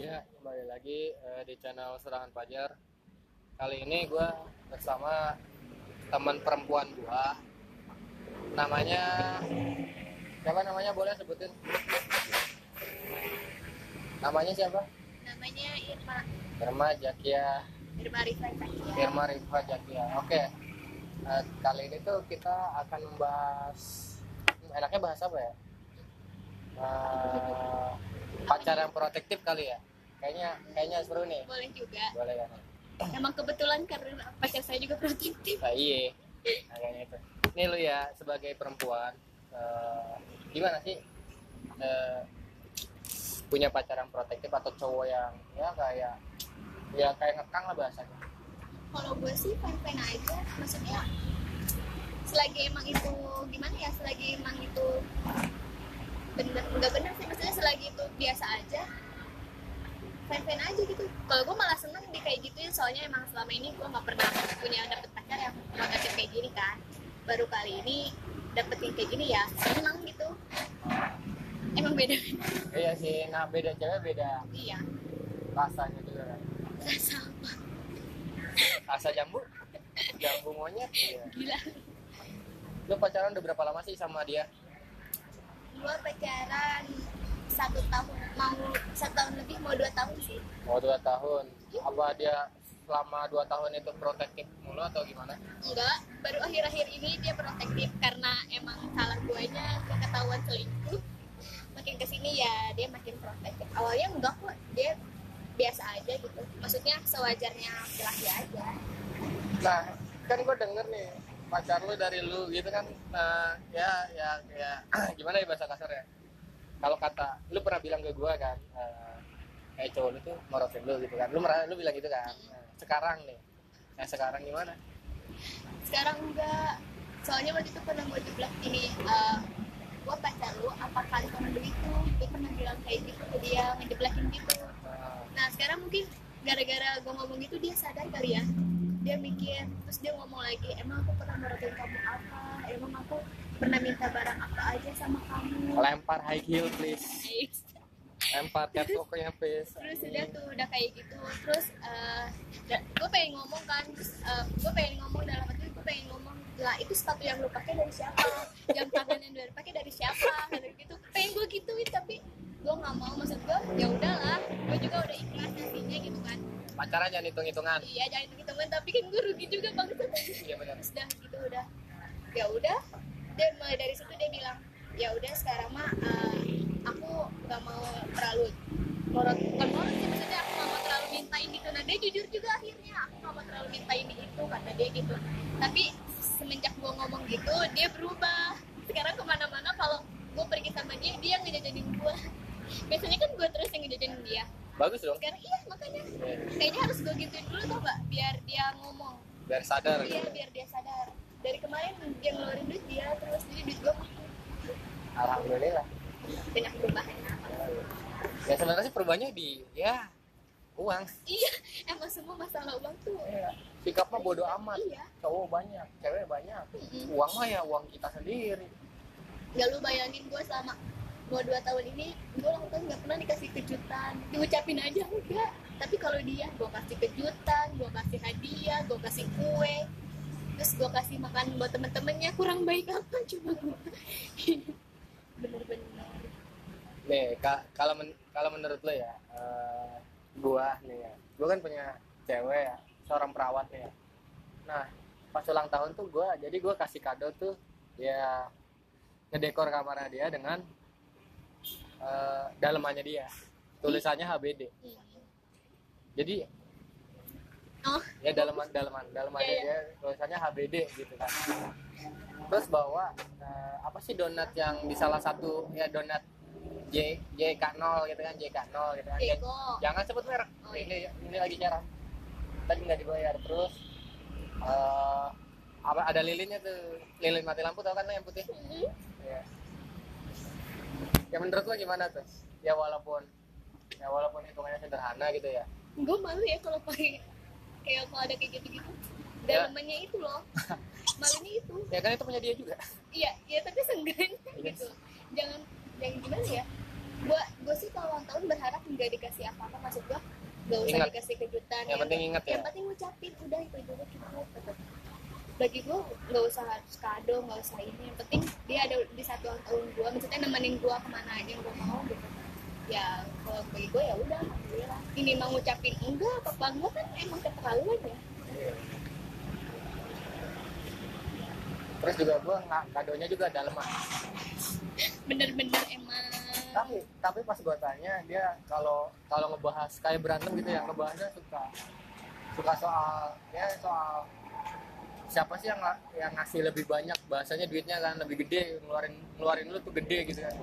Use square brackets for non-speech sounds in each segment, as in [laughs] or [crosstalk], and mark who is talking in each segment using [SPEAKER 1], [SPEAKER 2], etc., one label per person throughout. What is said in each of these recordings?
[SPEAKER 1] Ya, kembali lagi eh, di channel Serangan Pajar. Kali ini gue bersama teman perempuan gue. Namanya siapa namanya boleh sebutin? Namanya siapa?
[SPEAKER 2] namanya Irma
[SPEAKER 1] Irma Jakia
[SPEAKER 2] Irma Rifai Takia
[SPEAKER 1] Irma Rifa Jakia. Oke. Eh, kali ini tuh kita akan membahas enaknya bahas apa ya? Eh, pacaran protektif kali ya? Kayaknya kayaknya seru nih.
[SPEAKER 2] boleh juga
[SPEAKER 1] Boleh kan?
[SPEAKER 2] emang kebetulan karena pacar saya juga protektif
[SPEAKER 1] Nah, iya. Nah, kayaknya itu. Ini lu ya sebagai perempuan eh, gimana sih eh, punya pacaran protektif atau cowok yang ya kayak ya kayak ngekang lah bahasanya.
[SPEAKER 2] kalau gue sih fine fine aja maksudnya selagi emang itu gimana ya selagi emang itu bener nggak bener sih maksudnya selagi itu biasa aja fine aja gitu kalau gue malah seneng di kayak gitu ya soalnya emang selama ini gue nggak pernah punya dapet pacar yang protektif kayak gini kan baru kali ini dapet yang kayak gini ya seneng gitu emang beda
[SPEAKER 1] Iya sih, nah beda cewek beda
[SPEAKER 2] iya
[SPEAKER 1] rasanya juga kan.
[SPEAKER 2] rasa apa
[SPEAKER 1] Rasa jambu, jambu monyet. Iya.
[SPEAKER 2] gila
[SPEAKER 1] Lu pacaran udah berapa lama sih sama dia?
[SPEAKER 2] gue pacaran satu tahun mau satu tahun lebih mau dua tahun sih.
[SPEAKER 1] Mau dua tahun. Apa dia selama dua tahun itu protektif mulu atau gimana?
[SPEAKER 2] enggak baru akhir-akhir ini dia protektif karena emang salah guanya ketahuan selingkuh. Makin ke sini ya dia makin protektif. Awalnya enggak kok dia biasa aja gitu. Maksudnya sewajarnya laki aja.
[SPEAKER 1] Nah, kan gue denger nih pacar lu dari lu gitu kan. Nah, ya ya ya. [clears throat] Gimana ya bahasa kasar ya kalau kata lu pernah bilang ke gue kan eh, kayak cowok lu tuh morotin lu gitu kan. Lu merasa lu bilang gitu kan. Nah, sekarang nih. Nah sekarang gimana?
[SPEAKER 2] Sekarang enggak. Soalnya waktu itu pernah gue jeblak ini eh gue pacar lu apa kali kamu begitu? Dia pernah bilang kayak gitu ke dia ngejeblakin gitu.
[SPEAKER 1] Nah,
[SPEAKER 2] nah sekarang mungkin gara-gara gue ngomong gitu dia sadar kali ya. Dia mikir terus dia ngomong lagi emang aku pernah merotin kamu apa? Emang aku pernah minta barang apa aja sama kamu?
[SPEAKER 1] Lempar high heel please. Lempar catwalknya [laughs] please.
[SPEAKER 2] Terus udah tuh udah kayak gitu. Terus gue pengen ngomong kan gue pengen ngomong dalam hati gue pengen ngomong lah itu sepatu yang lu pakai dari siapa? Jam tangan yang lu pakai dari siapa? Kayak gitu. Pengen gue gituin tapi gue nggak mau. Maksud gue ya udahlah. Gue juga udah ikhlas ngasihnya gitu kan.
[SPEAKER 1] Pacaran jangan hitung hitungan
[SPEAKER 2] iya jangan gitu kan tapi kan gue rugi juga bang.
[SPEAKER 1] Iya benar.
[SPEAKER 2] Terus udah gitu udah. Ya udah dia mulai dari situ dia bilang ya udah sekarang mah eh, aku nggak mau terlalu morot bukan morot sih maksudnya aku nggak mau terlalu mintain gitu. Nah dia jujur juga akhirnya aku nggak mau terlalu mintain itu kata dia gitu. Tapi semenjak gue ngomong gitu dia berubah. Sekarang ke mana-mana kalau gue pergi sama dia dia ngejajanin gue [laughs] biasanya kan gue terus yang ngejajanin dia.
[SPEAKER 1] Bagus dong.
[SPEAKER 2] Sekarang iya makanya. Kayaknya harus gue gituin dulu tau gak biar dia ngomong.
[SPEAKER 1] Biar sadar
[SPEAKER 2] Iya
[SPEAKER 1] gitu.
[SPEAKER 2] biar dia sadar. Dari kemarin dia ngeluarin duit dia terus jadi duit gue
[SPEAKER 1] alhamdulillah
[SPEAKER 2] banyak perubahan.
[SPEAKER 1] ya sebenarnya sih perubahannya di ya uang
[SPEAKER 2] Iya, emang semua masalah uang tuh.
[SPEAKER 1] Iya. sikap mah bodoh amat
[SPEAKER 2] Iya.
[SPEAKER 1] cowok banyak cewek banyak
[SPEAKER 2] Mm-mm.
[SPEAKER 1] uang mah ya uang kita sendiri
[SPEAKER 2] Gak lu bayangin gue selama mau dua tahun ini gue tahun nggak pernah dikasih kejutan diucapin aja enggak tapi kalau dia gue kasih kejutan gue kasih hadiah gue kasih kue terus gue kasih makan buat temen-temennya kurang baik apa? Coba gue bener-bener.
[SPEAKER 1] Nih ka- kalau men- kalau menurut lo ya eh, gua nih ya gua kan punya cewek ya seorang perawat nih ya. Nah pas ulang tahun tuh gua jadi gua kasih kado tuh ya ngedekor kamarnya dia dengan eh, dalemannya dia. Tulisannya HBD jadi
[SPEAKER 2] oh
[SPEAKER 1] ya daleman daleman dalemannya
[SPEAKER 2] Iya,
[SPEAKER 1] dia tulisannya HBD gitu kan. Terus bawa eh, apa sih donat yang di salah satu ya donat J JK0 gitu kan JK0 gitu kan. Jangan- sebut merek.
[SPEAKER 2] Oh, iya.
[SPEAKER 1] ini ini lagi siaran tadi nggak dibayar. Terus apa ada lilinnya tuh. Lilin mati lampu tau kan yang putih?
[SPEAKER 2] Hmm.
[SPEAKER 1] ya ya menurut lo gimana tuh? Ya walaupun ya walaupun hitungannya sederhana gitu ya.
[SPEAKER 2] Gue malu ya kalau pakai kayak kalau ada kayak gitu-gitu
[SPEAKER 1] Ya.
[SPEAKER 2] dalamannya itu loh [laughs] malunya itu
[SPEAKER 1] ya kan itu punya dia juga
[SPEAKER 2] iya iya tapi seenggaknya [laughs]
[SPEAKER 1] Iya.
[SPEAKER 2] gitu jangan yang gimana ya gua gue sih kalau ulang tahun berharap nggak dikasih apa-apa maksud gua nggak usah
[SPEAKER 1] Ingat.
[SPEAKER 2] dikasih kejutan
[SPEAKER 1] Yang penting ingat ya.
[SPEAKER 2] yang penting ngucapin udah itu dulu cukup kata. bagi gua nggak usah harus kado nggak usah ini yang penting dia ada di satu tahun gua maksudnya nemenin gua ke mana aja yang gua mau gitu ya kalau bagi gua ya udah alhamdulillah. Ini mau ngucapin enggak apa enggak kan emang keterlaluan ya.
[SPEAKER 1] Terus juga gue nggak kadonya juga daleman
[SPEAKER 2] bener-bener emang.
[SPEAKER 1] Tapi tapi pas gue tanya dia kalau kalau ngebahas kayak berantem gitu ya ngebahasnya suka suka soal ya soal siapa sih yang yang ngasih lebih banyak? Bahasanya duitnya kan lebih gede ngeluarin ngeluarin lu tuh gede gitu kan.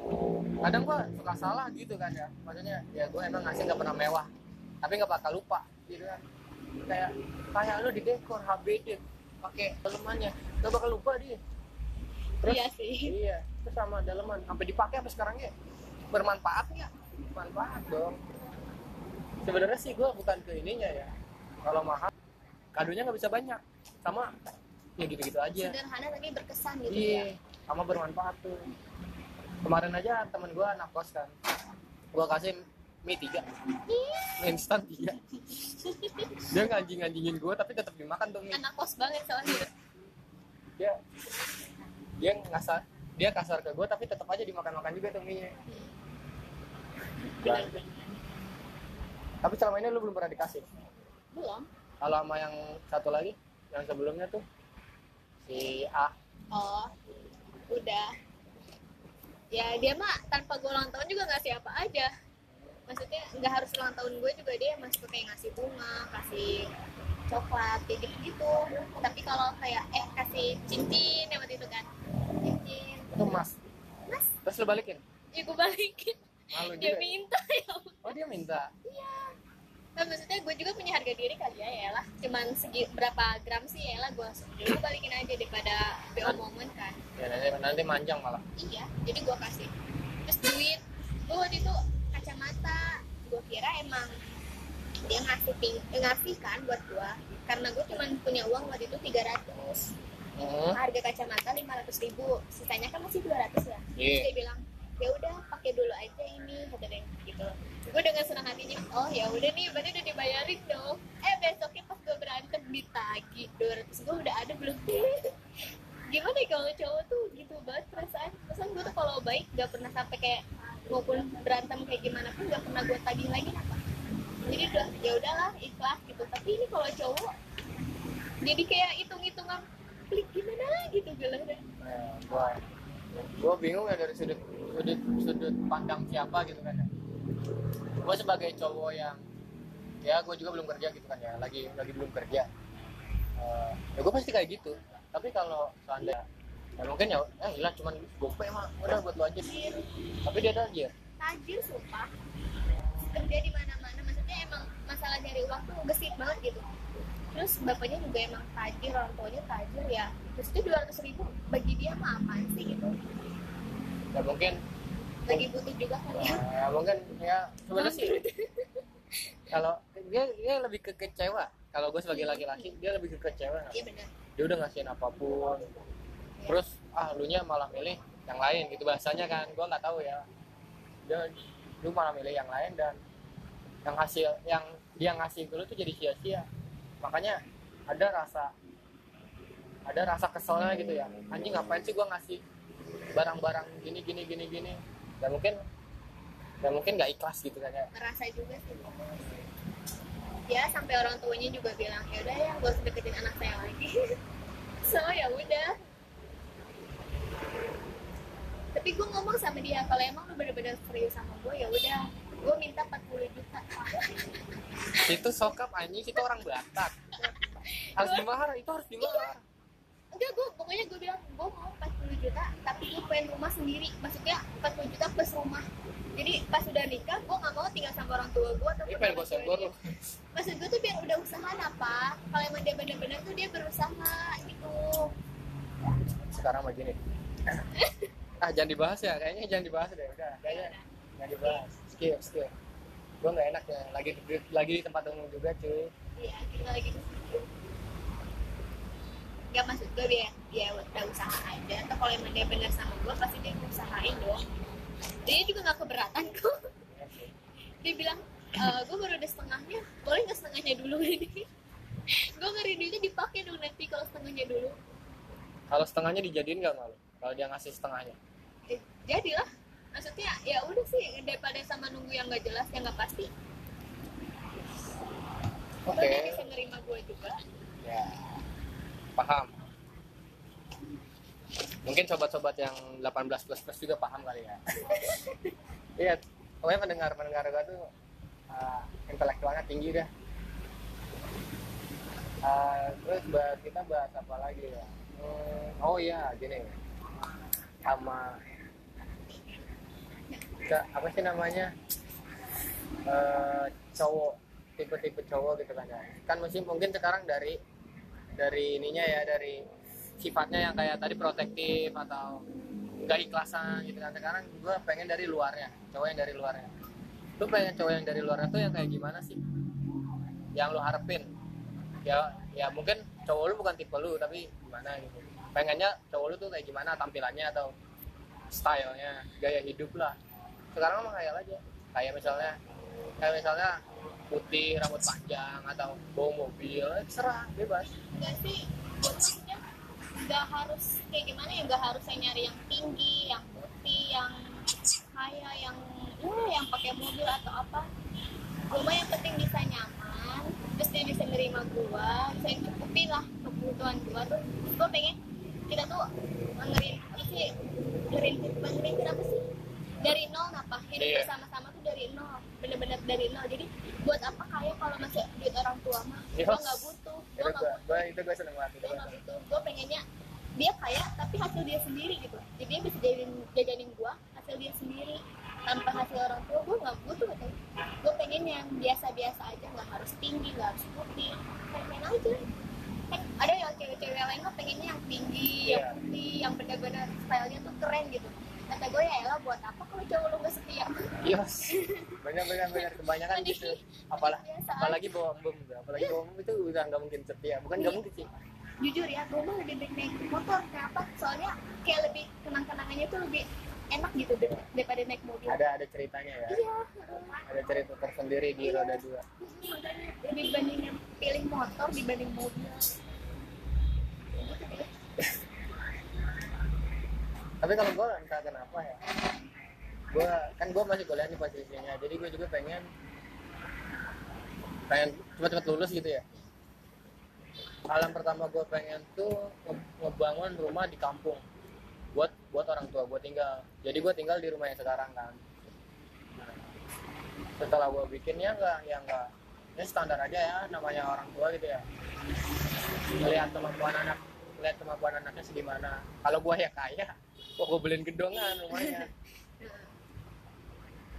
[SPEAKER 1] Kadang gua suka salah gitu kan ya. Maksudnya ya gue emang ngasih nggak pernah mewah. Tapi nggak bakal lupa gitu kan. Kayak kayak lu di dekor HBD pakai dalemannya. Nggak bakal lupa dia terus
[SPEAKER 2] iya sih.
[SPEAKER 1] iya terus sama daleman. Sampai dipakai apa sekarang ya bermanfaat nggak? Bermanfaat dong. Sebenarnya sih gue bukan ke ininya ya. Kalau mahal kadonya nggak bisa banyak sama ya gitu-gitu aja.
[SPEAKER 2] Sederhana tapi berkesan gitu
[SPEAKER 1] iya
[SPEAKER 2] ya.
[SPEAKER 1] sama bermanfaat tuh. Kemarin aja temen gue anak kos kan gue kasih mie tiga. Mie instan tiga. Dia nganjing nganjingin gue tapi tetap dimakan tuh mie.
[SPEAKER 2] Anak kos banget soalnya.
[SPEAKER 1] Dia dia ngasar dia kasar ke gue tapi tetap aja dimakan makan juga tuh mie
[SPEAKER 2] bener-bener
[SPEAKER 1] tapi selama ini lu belum pernah dikasih?
[SPEAKER 2] Belum.
[SPEAKER 1] Kalau sama yang satu lagi yang sebelumnya tuh? Si A.
[SPEAKER 2] Oh udah. Ya dia mah tanpa gue ulang tahun juga ngasih apa aja. Maksudnya nggak harus ulang tahun gue juga dia masih kayak ngasih bunga kasih coklat kayak gitu gitu tapi kalau kayak eh kasih cincin ya waktu itu kan. Cincin.
[SPEAKER 1] Itu emas.
[SPEAKER 2] Mas
[SPEAKER 1] terus lu balikin?
[SPEAKER 2] Ya gue balikin.
[SPEAKER 1] Malu
[SPEAKER 2] dia
[SPEAKER 1] juga.
[SPEAKER 2] minta ya
[SPEAKER 1] oh dia minta
[SPEAKER 2] Nah, maksudnya gue juga punya harga diri kali ya ya lah. Cuman segi berapa gram sih ya lah gue gue balikin aja daripada BO momen kan.
[SPEAKER 1] Ya nanti nanti manjang malah.
[SPEAKER 2] Iya jadi gue kasih. Terus duit. Gue waktu itu kacamata gue kira emang dia ngasih ping eh, ngasih kan buat gue. Karena gue cuman punya uang waktu itu 300
[SPEAKER 1] hmm.
[SPEAKER 2] harga kacamata 500 ribu. Sisanya kan masih 200 ya.
[SPEAKER 1] Iya.
[SPEAKER 2] Dia bilang ya udah pakai dulu aja ini kata dia gitu. Gue dengan senang hatinya oh ya udah nih berarti udah dibayarin dong. Eh besoknya pas gue berantem ditagi 200 gue udah ada belum? [laughs] Gimana ya kalau cowok tuh gitu banget perasaan? Perasaan gue tuh kalau baik gak pernah sampai kayak maupun berantem kayak gimana pun gak pernah gue tagih lagi apa jadi udah ya udahlah ikhlas gitu. Tapi ini kalau cowok jadi kayak hitung-hitungan klik gimana gitu deh
[SPEAKER 1] Nah, gua bingung ya dari sudut sudut sudut pandang siapa gitu kan ya. Gua sebagai cowok yang ya gua juga belum kerja gitu kan ya lagi lagi belum kerja. Eh, ya gua pasti kayak gitu. Tapi kalau seandainya ya mungkin ya eh gila cuman gope mah udah buat aja tapi dia tajir
[SPEAKER 2] tajir sumpah. Kerja di mana-mana maksudnya emang masalah nyari uang tuh gesit banget gitu. Terus bapaknya juga emang tajir orang tuanya tajir ya. Terus itu dua ratus ribu bagi dia mah apaan sih gitu
[SPEAKER 1] ya mungkin
[SPEAKER 2] lagi butuh juga kan ya?
[SPEAKER 1] Ya mungkin ya sebenarnya sih kalau dia dia lebih ke kecewa. Kalau gue sebagai laki-laki dia lebih ke kecewa.
[SPEAKER 2] Iya benar.
[SPEAKER 1] Dia udah ngasihin apa pun. Terus ah lu nya malah milih yang lain gitu bahasanya kan. Gua nggak tahu ya. Dia lu malah milih yang lain dan yang hasil yang dia ngasih ke lu tuh jadi sia-sia. Makanya ada rasa ada rasa keselnya gitu ya. Anjing ngapain sih gua ngasih barang-barang gini gini gini gini. Dan mungkin dan mungkin nggak ikhlas gitu kan ya.
[SPEAKER 2] Ngerasa juga sih. Ya sampai orang tuanya juga bilang ya udah ya usah deketin anak saya lagi. [laughs] So ya udah. Tapi gue ngomong sama dia kalau emang lu bener-bener serius sama gue ya udah. Gue minta 40 juta. [laughs]
[SPEAKER 1] Itu sokap anjing itu orang Batak. [laughs] Harus dimahar itu harus dimahar.
[SPEAKER 2] Enggak gue pokoknya gue bilang gue mau 40 juta tapi gue pengen rumah sendiri. Maksudnya 40 juta plus rumah. Jadi pas udah nikah gue gak mau tinggal sama orang tua gue atau
[SPEAKER 1] ini pengen gue lu
[SPEAKER 2] maksud gue tuh biar udah usaha apa kalau emang dia bener-bener tuh dia berusaha gitu.
[SPEAKER 1] Sekarang begini [laughs] ah jangan dibahas ya. Kayaknya jangan dibahas deh. Udah kayaknya jangan dibahas. Skip skip. Gue nggak enak ya. Lagi lagi di tempat umum juga cuy.
[SPEAKER 2] Iya kita lagi di situ Gak maksud gue biar dia udah usaha aja. Atau kalau emang dia bener sama gue pasti dia usahain dong. Dia juga gak keberatan kok. Dia bilang gue baru ada setengahnya. Boleh nggak setengahnya dulu [laughs] ini? Gue ngeri duitnya dipakai dong nanti kalau setengahnya dulu.
[SPEAKER 1] Kalau setengahnya dijadiin nggak malu kalau dia ngasih setengahnya.
[SPEAKER 2] Eh, jadilah. Maksudnya ya udah sih daripada sama nunggu yang nggak jelas yang nggak pasti.
[SPEAKER 1] Oke.
[SPEAKER 2] Lo dia bisa nerima gue juga.
[SPEAKER 1] Ya paham. Mungkin sobat-sobat yang 18 plus plus juga paham kali ya. [laughs] Iya pokoknya pendengar pendengar gue tuh uh, intelektualnya tinggi dah. Uh, terus bahas kita bahas apa lagi ya? Hmm, oh iya gini. Sama apa sih namanya? Eh, cowok tipe-tipe cowok gitu kan ya. Kan mesti mungkin sekarang dari dari ininya ya dari sifatnya yang kayak tadi protektif atau nggak ikhlasan gitu kan. Sekarang gue pengen dari luarnya cowok yang dari luarnya. Lu pengen cowok yang dari luarnya tuh yang kayak gimana sih? Yang lu harapin? Ya ya mungkin cowok lu bukan tipe lu tapi gimana gitu. Pengennya cowok lu tuh kayak gimana tampilannya atau stylenya gaya hidup lah. Sekarang mah kayak aja. Kayak misalnya kayak misalnya putih rambut panjang atau bawa mobil eh, serah bebas.
[SPEAKER 2] Enggak sih maksudnya nggak harus kayak gimana ya nggak harus yang nyari yang tinggi yang putih yang kaya yang ya yang pakai mobil atau apa. Gue mah yang penting bisa nyaman terus dia bisa nerima gue bisa cukupin lah kebutuhan gue tuh. Gue pengen kita tuh ngerin apa sih ngerin ngerin apa sih? Dari nol apa hidup
[SPEAKER 1] Iya.
[SPEAKER 2] bersama-sama tuh dari nol bener-bener dari nol. Jadi buat apa kaya kalau masih duit orang tua mah? Gue
[SPEAKER 1] Yes.
[SPEAKER 2] nggak butuh gue
[SPEAKER 1] itu
[SPEAKER 2] nggak
[SPEAKER 1] gue gue itu gue seneng banget
[SPEAKER 2] gue
[SPEAKER 1] gua
[SPEAKER 2] nggak butuh. Gue pengennya dia kaya tapi hasil dia sendiri gitu. Jadi dia bisa jajanin jajanin gue hasil dia sendiri. Tanpa hasil orang tua gue nggak butuh gitu gue pengen yang biasa-biasa aja nggak harus tinggi nggak harus putih. Pengen aja. Kan ada yang cewek-cewek lain mah pengennya yang tinggi yang
[SPEAKER 1] Iya.
[SPEAKER 2] putih yang benar-benar stylenya tuh keren gitu kata gue ya elah buat apa kalau cowok lu gak setia
[SPEAKER 1] Yes. Banyak banyak banyak kebanyakan gitu. Apalah apalagi bawa bom, apalagi bawa bom itu udah nggak mungkin setia. Bukan nggak mungkin sih.
[SPEAKER 2] jujur ya gue mah lebih baik naik motor kenapa soalnya kayak lebih kenang-kenangannya tuh lebih enak gitu dar- daripada naik mobil
[SPEAKER 1] Ada ada ceritanya ya.
[SPEAKER 2] iya
[SPEAKER 1] Ada cerita tersendiri di roda dua.
[SPEAKER 2] bandingin pilih motor dibanding mobil Gitu deh. [laughs]
[SPEAKER 1] Tapi kalau gue entah kenapa ya. Gue kan gue masih kuliah nih posisinya. Jadi gue juga pengen pengen cepet-cepet lulus gitu ya. Yang pertama gue pengen tuh nge- ngebangun rumah di kampung buat buat orang tua gue tinggal. Jadi gue tinggal di rumah yang sekarang kan. Setelah gue bikinnya enggak ya enggak ya standar aja ya namanya orang tua gitu ya melihat kemampuan anak lihat kemampuan anaknya segimana kalau gue ya kaya kok gue beliin gedongan rumahnya?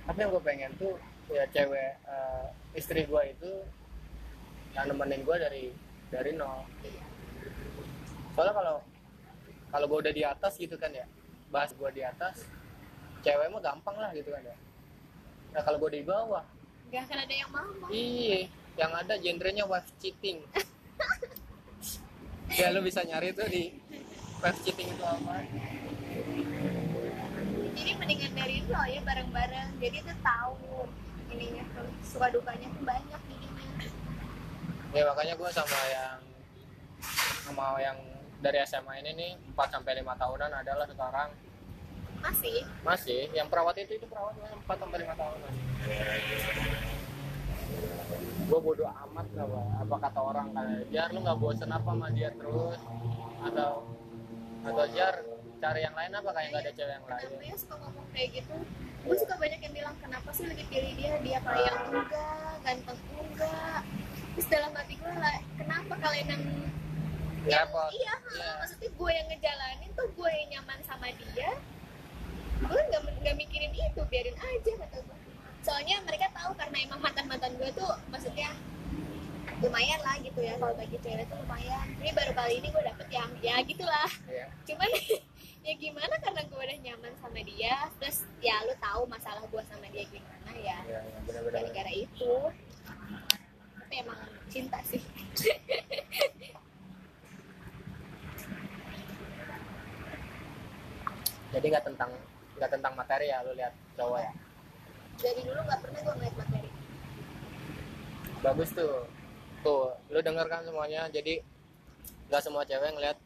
[SPEAKER 1] Tapi yang gue pengen tuh ya cewek eh, istri gue itu yang nemenin gue dari dari nol. Soalnya kalau kalau gue udah di atas gitu kan ya bahas gue di atas cewek mah gampang lah gitu kan ya. Nah kalau gue di bawah.
[SPEAKER 2] Nggak akan ada yang mau
[SPEAKER 1] Iya, yang ada genrenya wife cheating. [laughs] ya lu bisa nyari tuh di wife cheating itu apa?
[SPEAKER 2] Jadi mendingan dari lo ya bareng-bareng. Jadi tuh tahu ininya. Suka dukanya tuh banyak jadinya.
[SPEAKER 1] Ya makanya gue sama yang sama yang dari SMA ini nih 4 sampai 5 tahunan adalah sekarang.
[SPEAKER 2] Masih?
[SPEAKER 1] Masih. Yang perawat itu itu perawat 4 sampai 5 tahunan. Gue bodo amat apa, apa kata orang kayak Jar lu nggak bosen apa sama dia terus? Atau atau Jar cari yang lain apa kayak nggak ada cewek yang lain?
[SPEAKER 2] kenapa ya suka ngomong kayak gitu. Gue suka banyak yang bilang kenapa sih lebih pilih dia? Dia kaya enggak? Ganteng enggak? Terus dalam hati gue lah kenapa kalian yang yang iya,
[SPEAKER 1] Iya.
[SPEAKER 2] maksudnya gue yang ngejalanin tuh gue yang nyaman sama dia. Gue nggak nggak mikirin itu biarin aja kata gue soalnya mereka tahu karena emang mantan mantan gue tuh maksudnya lumayan lah gitu ya kalau bagi cewek tuh lumayan. Ini baru kali ini gue dapet yang ya gitulah
[SPEAKER 1] Iya.
[SPEAKER 2] cuman [laughs] ya gimana karena gue udah nyaman sama dia? Terus ya lu tahu masalah gue sama dia gimana ya?
[SPEAKER 1] Benar-benar.
[SPEAKER 2] gara-gara itu. Tapi emang cinta sih. [laughs]
[SPEAKER 1] Jadi nggak tentang nggak tentang materi ya lu lihat cowok ya?
[SPEAKER 2] Dari dulu nggak pernah gue ngeliat materi.
[SPEAKER 1] Bagus tuh. Tuh lu dengarkan semuanya? Jadi nggak semua cewek ngeliat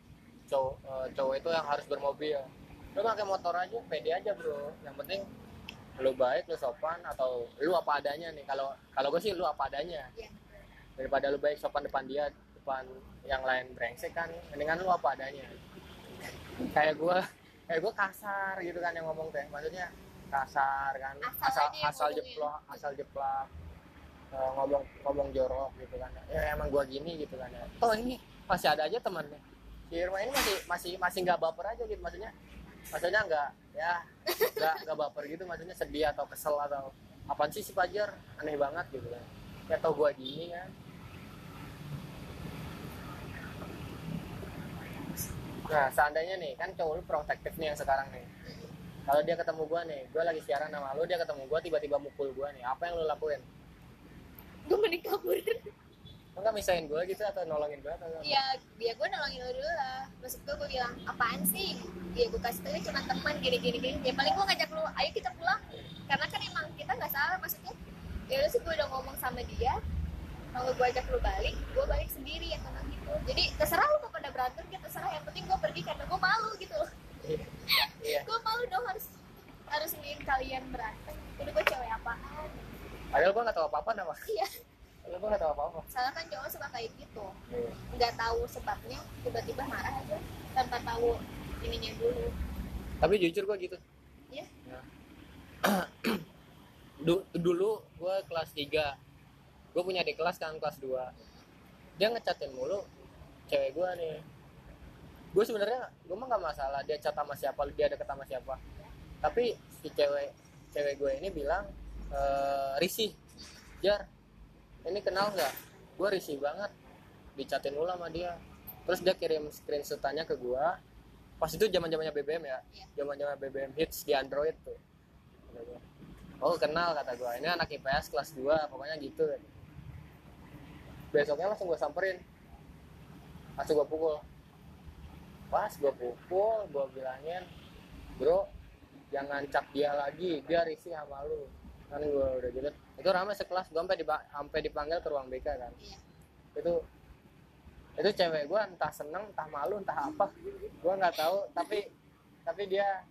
[SPEAKER 1] cowok eh, cowok itu yang harus bermobil. Lu pakai motor aja pede aja bro. Yang penting lu baik lu sopan atau lu apa adanya nih. Kalau kalau gue sih lu apa adanya.
[SPEAKER 2] Ya
[SPEAKER 1] daripada lu baik sopan depan dia depan yang lain brengsek kan mendingan lu apa adanya. Kayak gue kayak gue kasar gitu kan yang ngomong teh. Maksudnya kasar kan
[SPEAKER 2] Asal
[SPEAKER 1] asal asal jeplak asal jeplak Eh, ngomong ngomong jorok gitu kan. Ya emang gua gini gitu kan ya. Toh ini. Masih ada aja temannya si Irma ini masih masih masih nggak baper aja gitu maksudnya. Maksudnya nggak ya nggak nggak baper gitu maksudnya sedih atau kesel atau apaan sih si Fajar? Aneh banget gitu kan. Ya tau gua gini kan. Nah seandainya nih kan cowok lu protektif nih yang sekarang nih. Kalau dia ketemu gua nih gua lagi siaran sama lu dia ketemu gua tiba-tiba mukul gua nih. Apa yang lu lakuin?
[SPEAKER 2] Gue mending kabur
[SPEAKER 1] lu nggak misahin gua gitu atau nolongin gua atau apa?
[SPEAKER 2] ya ya gue nolongin lo dulu lah. Maksud gue gue bilang apaan sih? Ya gue kasih tau cuma teman gini gini gini ya paling gue ngajak lu ayo kita pulang. Karena kan emang kita nggak salah maksudnya ya udah sih gue udah ngomong sama dia. Kalau gue ajak lu balik gue balik sendiri ya karena gitu. Jadi terserah lu mau pada berantem ya terserah. Yang penting gue pergi karena gue malu gitu loh.
[SPEAKER 1] Iya.
[SPEAKER 2] Gue malu dong harus harus kalian berantem. Itu gue cewek apaan?
[SPEAKER 1] Padahal gua nggak tahu apa-apa nama.
[SPEAKER 2] Iya
[SPEAKER 1] tahu apa-apa.
[SPEAKER 2] Soalnya kan cowok suka kayak gitu.
[SPEAKER 1] Iya.
[SPEAKER 2] nggak tahu sebabnya tiba-tiba marah aja tanpa tahu ininya dulu.
[SPEAKER 1] Tapi jujur gua gitu.
[SPEAKER 2] Iya.
[SPEAKER 1] Ya. [clears throat] Du- dulu gue kelas 3 gue punya di kelas kan kelas 2 dia ngecatin mulu cewek gue nih. Gue sebenarnya gue mah nggak masalah dia cat sama siapa dia deket sama siapa. Tapi si cewek cewek gue ini bilang eh risih jar ini kenal nggak? Gue risih banget. Dicatin mulu sama dia. Terus dia kirim screenshotannya ke gue pas itu zaman zamannya BBM ya?
[SPEAKER 2] Iya.
[SPEAKER 1] zaman zaman BBM hits di Android tuh. Oh kenal kata gue ini anak IPS kelas 2 pokoknya gitu. Besoknya langsung gue samperin. Langsung gue pukul. Pas gue pukul gue bilangin bro jangan cap dia lagi dia risih sama lu kan gue udah gitu itu ramai sekelas gue sampai dipa- sampai dipanggil ke ruang BK kan.
[SPEAKER 2] Iya.
[SPEAKER 1] itu itu cewek gue entah seneng entah malu entah apa. Gue nggak tahu tapi tapi dia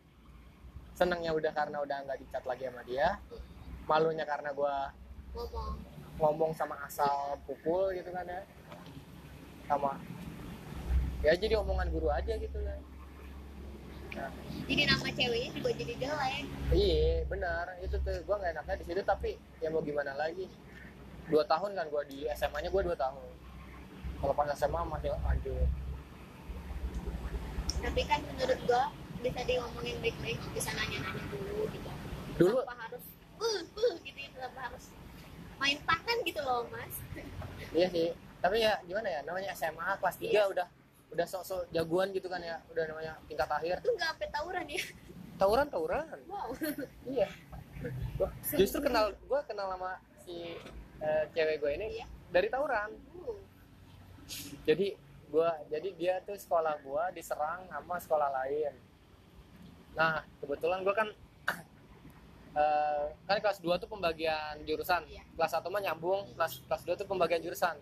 [SPEAKER 1] senengnya udah karena udah nggak dicat lagi sama dia. Malunya karena gue
[SPEAKER 2] ngomong.
[SPEAKER 1] ngomong sama asal pukul gitu kan ya. Sama ya jadi omongan guru aja gitu kan nah,
[SPEAKER 2] jadi nama ceweknya juga jadi jelek.
[SPEAKER 1] Iya benar. Itu tuh gue nggak enaknya di situ tapi ya mau gimana lagi? Dua tahun kan gue di SMA nya gue dua tahun. Kalau pas SMA masih lanjut.
[SPEAKER 2] Tapi kan menurut gua bisa diomongin baik-baik bisa nanya-nanya dulu gitu.
[SPEAKER 1] Dulu
[SPEAKER 2] tanpa harus uh uh gitu gitu tanpa harus main tangan gitu loh mas.
[SPEAKER 1] Iya sih. Tapi ya gimana ya? Namanya SMA kelas 3
[SPEAKER 2] Iya.
[SPEAKER 1] udah udah sok-sok jagoan gitu kan ya udah namanya tingkat akhir.
[SPEAKER 2] Lu nggak sampai tawuran ya?
[SPEAKER 1] Tawuran tawuran.
[SPEAKER 2] Wow.
[SPEAKER 1] Iya. Gua justru kenal gue kenal sama si eh, cewek gue ini
[SPEAKER 2] Iya.
[SPEAKER 1] dari tawuran.
[SPEAKER 2] Uh,
[SPEAKER 1] jadi gua jadi dia tuh sekolah gua diserang sama sekolah lain. Nah kebetulan gua kan [coughs] eh, kan kelas 2 tuh pembagian jurusan.
[SPEAKER 2] Iya.
[SPEAKER 1] kelas 1 mah nyambung kelas kelas 2 tuh pembagian jurusan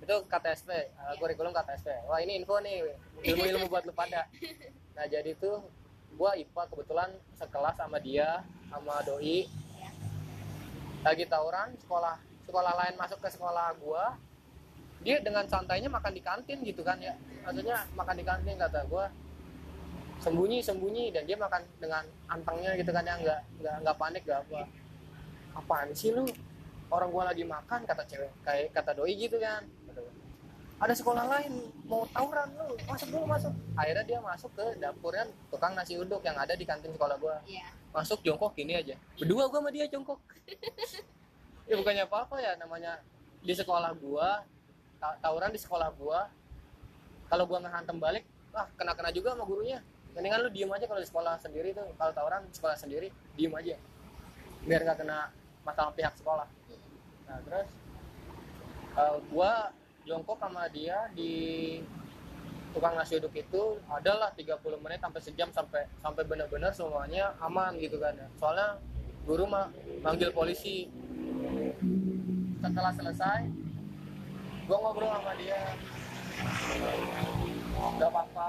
[SPEAKER 1] itu KTSP eh,
[SPEAKER 2] Iya.
[SPEAKER 1] kurikulum KTSP wah ini info nih ilmu-ilmu buat lu pada. [laughs] Nah jadi tuh gua IPA kebetulan sekelas sama dia sama doi.
[SPEAKER 2] Iya.
[SPEAKER 1] lagi tawuran sekolah sekolah lain masuk ke sekolah gua dia dengan santainya makan di kantin gitu kan ya. Maksudnya makan di kantin kata gua. Sembunyi sembunyi dan dia makan dengan antengnya gitu kan ya nggak nggak nggak panik nggak apa. Apaan sih lu? Orang gua lagi makan kata cewek kayak kata doi gitu kan ada sekolah lain mau tawuran lu masuk dulu masuk. Akhirnya dia masuk ke dapurnya tukang nasi uduk yang ada di kantin sekolah gua.
[SPEAKER 2] Iya.
[SPEAKER 1] Masuk jongkok gini aja. Berdua gua sama dia jongkok. [laughs] Ya bukannya apa apa ya namanya di sekolah gua ta- tawuran di sekolah gua. Kalau gua ngehantem balik ah kena kena juga sama gurunya. Mendingan lu diem aja kalau di sekolah sendiri tuh kalau tawuran di sekolah sendiri diem aja. Biar nggak kena masalah pihak sekolah. Nah terus eh, gua jongkok sama dia di tukang nasi uduk itu adalah 30 menit sampai sejam sampai sampai benar-benar semuanya aman gitu kan ya. Soalnya guru ma manggil polisi. Setelah selesai gue ngobrol sama dia. Nggak apa-apa.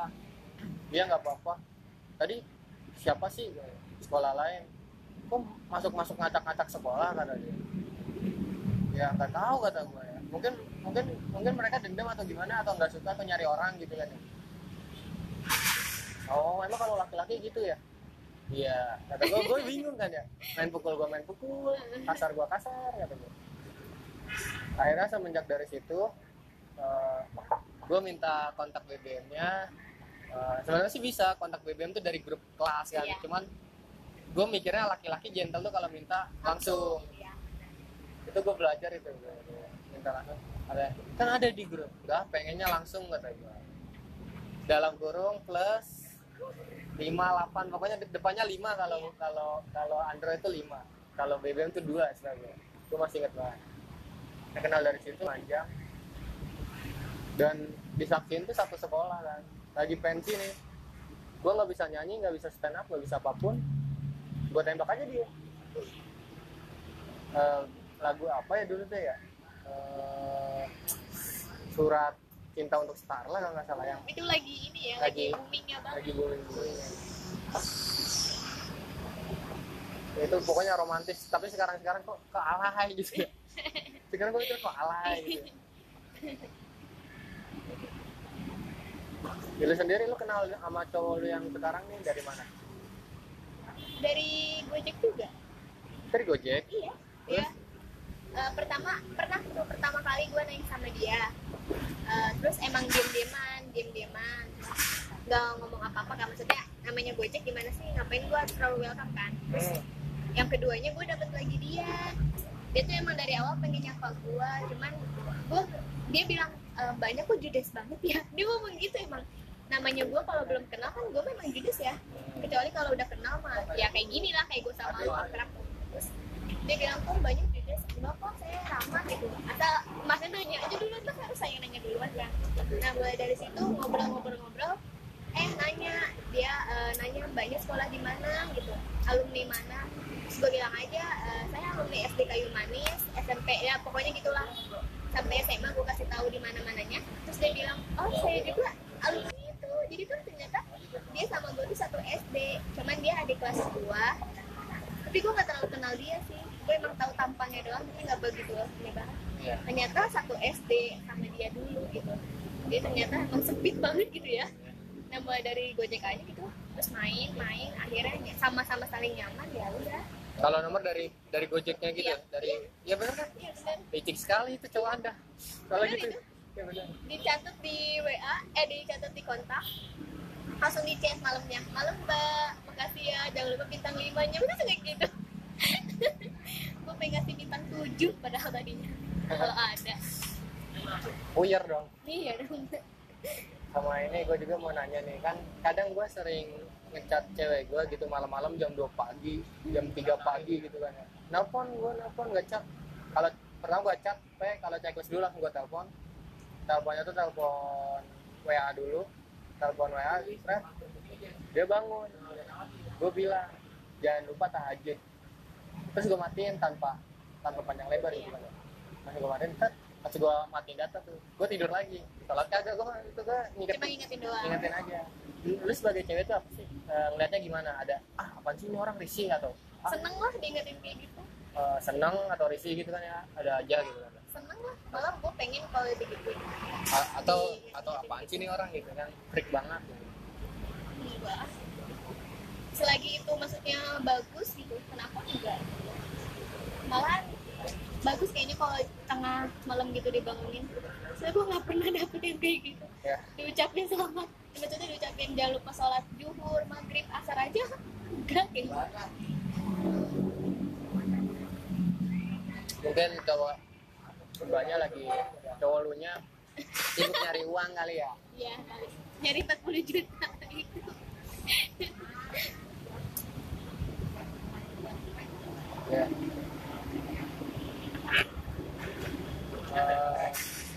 [SPEAKER 1] Dia nggak apa-apa. Tadi siapa sih? Sekolah lain. Kok masuk-masuk ngacak-ngacak sekolah kata dia. Ya nggak tahu kata gue ya mungkin mungkin mungkin mereka dendam atau gimana atau nggak suka atau nyari orang gitu kan ya? Oh emang kalau laki-laki gitu ya? Iya kata gue gue bingung kan ya? Main pukul gue main pukul kasar gue kasar kata gue akhirnya semenjak dari situ uh, gue minta kontak BBM-nya uh, sebenarnya sih bisa kontak BBM tuh dari grup kelas kan
[SPEAKER 2] Iya.
[SPEAKER 1] cuman gue mikirnya laki-laki gentle tuh kalau minta langsung
[SPEAKER 2] ya.
[SPEAKER 1] itu gue belajar itu. gue ada kan ada di grup. Enggak pengennya langsung kata gue dalam kurung plus 5 8 pokoknya de- depannya 5 kalau
[SPEAKER 2] Iya.
[SPEAKER 1] kalau kalau Android itu 5 kalau BBM itu 2 istilahnya gue masih inget banget. Saya kenal dari situ panjang. Dan disaksin tuh satu sekolah kan. Lagi pensi nih. Gue nggak bisa nyanyi nggak bisa stand up nggak bisa apa pun. Gue tembak aja dia. Eh, lagu apa ya dulu tuh ya Eh, surat cinta untuk Starla kalau nggak salah yang
[SPEAKER 2] itu lagi ini ya
[SPEAKER 1] Lagi-
[SPEAKER 2] lagi boomingnya banget
[SPEAKER 1] lagi booming boomingnya itu pokoknya romantis tapi sekarang sekarang kok ke alay gitu ya [laughs] sekarang kok itu kok alay gitu Ya, lu sendiri lu kenal sama cowok lu yang sekarang nih dari mana?
[SPEAKER 2] dari Gojek juga
[SPEAKER 1] Dari Gojek.
[SPEAKER 2] iya
[SPEAKER 1] Terus?
[SPEAKER 2] iya Eh, pertama pernah tuh pertama kali gue naik sama dia. Eh, terus emang diem dieman diem dieman nggak ngomong apa apa kan maksudnya namanya Gojek gimana sih? Ngapain gue harus terlalu welcome kan? Terus yang keduanya gue dapet lagi dia. Dia tuh emang dari awal pengen nyapa gue cuman gue dia bilang "E, banyak kok judes banget ya. [laughs] Dia ngomong gitu emang. Namanya gue kalau belum kenal kan gue memang judes ya. Kecuali kalau udah kenal mah ya kayak gini lah kayak gue sama lo terus dia bilang kok banyak enggak kok saya ramah gitu. Asal masnya nanya aja dulu tuh harus saya nanya duluan kan nah mulai dari situ ngobrol-ngobrol-ngobrol. Eh nanya. Dia eh, nanya banyak sekolah di mana gitu. Alumni mana. Terus gue bilang aja "Eh, saya alumni SD Kayu Manis SMP ya pokoknya gitulah. Sampai SMA gue kasih tahu di mana mananya terus dia bilang oh saya juga alumni itu. Jadi tuh ternyata dia sama gue tuh satu SD cuman dia adik kelas gue tapi gue nggak terlalu kenal dia sih gue emang tahu tampangnya doang tapi nggak begitu ini banget
[SPEAKER 1] Iya.
[SPEAKER 2] ternyata satu SD sama dia dulu gitu dia ternyata emang sempit banget gitu ya nah mulai dari gojek aja gitu terus main main akhirnya ny- sama-sama saling nyaman ya udah
[SPEAKER 1] Kalau nomor dari dari Gojeknya gitu
[SPEAKER 2] Iya.
[SPEAKER 1] ya? Dari ya benar kan?
[SPEAKER 2] iya bener
[SPEAKER 1] Licik sekali itu cowok Anda. Kalau
[SPEAKER 2] Benar
[SPEAKER 1] gitu.
[SPEAKER 2] itu.
[SPEAKER 1] Ya benar.
[SPEAKER 2] dicatat di WA eh dicatat di kontak langsung di chat malamnya malam mbak makasih ya jangan lupa bintang limanya udah kayak gitu gue pengen ngasih bintang tujuh padahal tadinya kalau ada
[SPEAKER 1] Puyer dong.
[SPEAKER 2] iya dong
[SPEAKER 1] Sama ini gue juga mau nanya nih kan kadang gue sering ngecat cewek gue gitu malam-malam jam 2 pagi, jam 3 pagi gitu kan ya. Nelpon gue nelpon nggak chat. Kalau pertama gue chat, pe kalau checklist dulu langsung gue telepon. Teleponnya tuh telepon WA dulu, telepon WA, Fred, dia bangun. Gue bilang jangan lupa tahajud. Terus gue matiin tanpa tanpa panjang lebar gitu kan. Masih gue matiin, tet, pas gue matiin data tuh, gue tidur lagi. Sholat kagak, gue itu gue
[SPEAKER 2] cuma
[SPEAKER 1] ngingetin,
[SPEAKER 2] ingetin doang
[SPEAKER 1] ingetin aja. Lu sebagai cewek tuh apa sih? Eh, ngeliatnya gimana? Ada, ah apaan sih ini orang risih atau ah,
[SPEAKER 2] seneng lah diingetin kayak gitu
[SPEAKER 1] eh, seneng atau risih gitu kan ya? Ada aja gitu kan.
[SPEAKER 2] seneng lah malah gue pengen kalau begitu
[SPEAKER 1] A- atau atau apaan sih ini orang gitu kan? Freak banget. Gitu.
[SPEAKER 2] enggak selagi itu maksudnya bagus gitu kenapa enggak? Malah bagus kayaknya kalau tengah malam gitu dibangunin. Saya gue nggak pernah dapet yang kayak gitu.
[SPEAKER 1] Ya,
[SPEAKER 2] diucapin selamat maksudnya diucapin jangan lupa sholat zuhur maghrib asar aja. Enggak kayak gitu.
[SPEAKER 1] Mungkin cowok keduanya lagi cowok lu nya sibuk nyari uang kali ya.
[SPEAKER 2] ya kali nyari 40 juta. itu [laughs]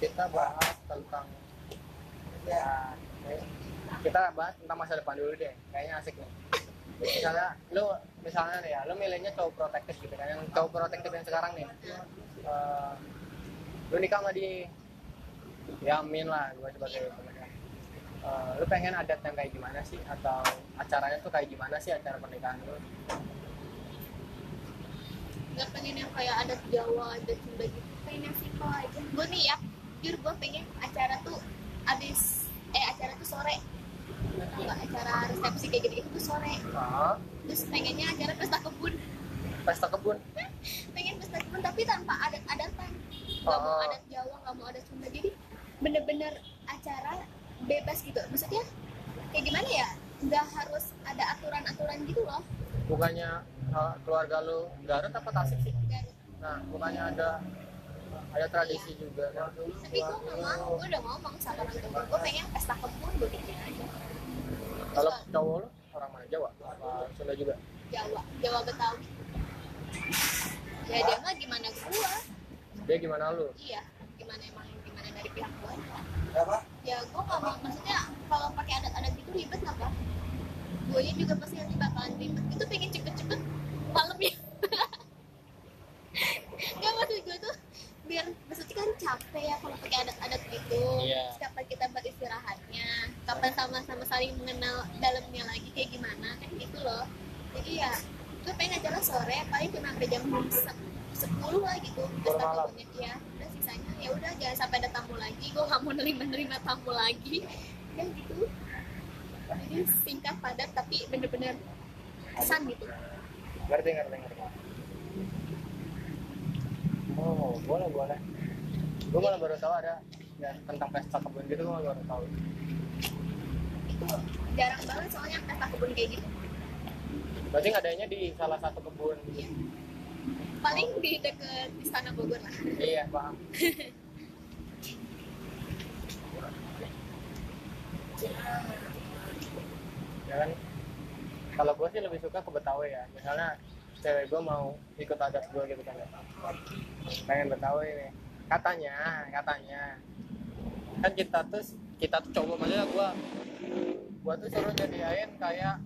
[SPEAKER 1] Kita bahas tentang ya kita bahas tentang masa depan dulu deh kayaknya asik nih. Misalnya lu misalnya nih ya lu milihnya cowok protektif gitu kan yang cowok protektif yang sekarang nih. Eh, lu nikah sama dia. Ya amin lah gue sebagai temen ya. Eh, lu pengen adat yang kayak gimana sih? Atau acaranya tuh kayak gimana sih acara pernikahan lu
[SPEAKER 2] nggak pengen yang kayak adat Jawa adat Sunda gitu. Pengen yang simpel aja. Gue nih ya jujur gue pengen acara tuh abis eh acara tuh sore. Tau nggak acara resepsi kayak gitu tuh sore. Terus pengennya acara pesta kebun.
[SPEAKER 1] Pesta kebun?
[SPEAKER 2] Pengen pesta kebun tapi tanpa adat-adatan. Nggak mau
[SPEAKER 1] Oh.
[SPEAKER 2] adat Jawa nggak mau adat Sunda. Jadi bener-bener acara bebas gitu. Maksudnya kayak gimana ya? Nggak harus ada aturan-aturan gitu loh
[SPEAKER 1] bukannya eh, keluarga lu Garut apa Tasik sih.
[SPEAKER 2] Garut.
[SPEAKER 1] nah bukannya ada ada tradisi juga. Kan
[SPEAKER 2] tapi gue nggak mau gue udah ngomong sama orang tua gue pengen pesta kebun gue bikin aja.
[SPEAKER 1] Kalau cowok lu orang mana? Jawa? Apa Sunda juga?
[SPEAKER 2] Jawa Jawa Betawi. Ya dia mah gimana gua?
[SPEAKER 1] Dia gimana lu?
[SPEAKER 2] Iya gimana emang gimana dari pihak gua? Ya gua nggak mau. Maksudnya kalau pakai adat-adat gitu ribet gue juga pasti nanti bakalan ribet. Itu pengen cepet-cepet malam ya [laughs] nggak maksud gue tuh biar maksudnya kan capek ya kalau pakai adat-adat gitu.
[SPEAKER 1] Iya.
[SPEAKER 2] Terus kapan kita beristirahatnya kapan sama-sama saling mengenal dalamnya lagi kayak gimana kan gitu loh. Jadi ya gue pengen acara sore paling cuma sampai jam sepuluh lah gitu. Pesta ya. Udah sisanya ya udah jangan sampai ada tamu lagi. Gue nggak mau nerima nerima tamu lagi. Ya gitu jadi singkat padat tapi bener-bener kesan gitu.
[SPEAKER 1] Ngerti ngerti ngerti. Oh boleh boleh. Gue malah baru tahu ada ya tentang pesta kebun gitu gue baru tahu.
[SPEAKER 2] Itu jarang banget soalnya pesta kebun kayak gitu.
[SPEAKER 1] Berarti ngadanya di salah satu kebun?
[SPEAKER 2] Iya. paling di deket istana Bogor lah.
[SPEAKER 1] Iya paham [laughs] ya kan kalau gue sih lebih suka ke Betawi ya. Misalnya cewek gue mau ikut adat gue gitu kan. Ya. pengen Betawi nih. Katanya katanya. Kan kita tuh kita tuh coba maksudnya gue gue tuh suruh nyediain kayak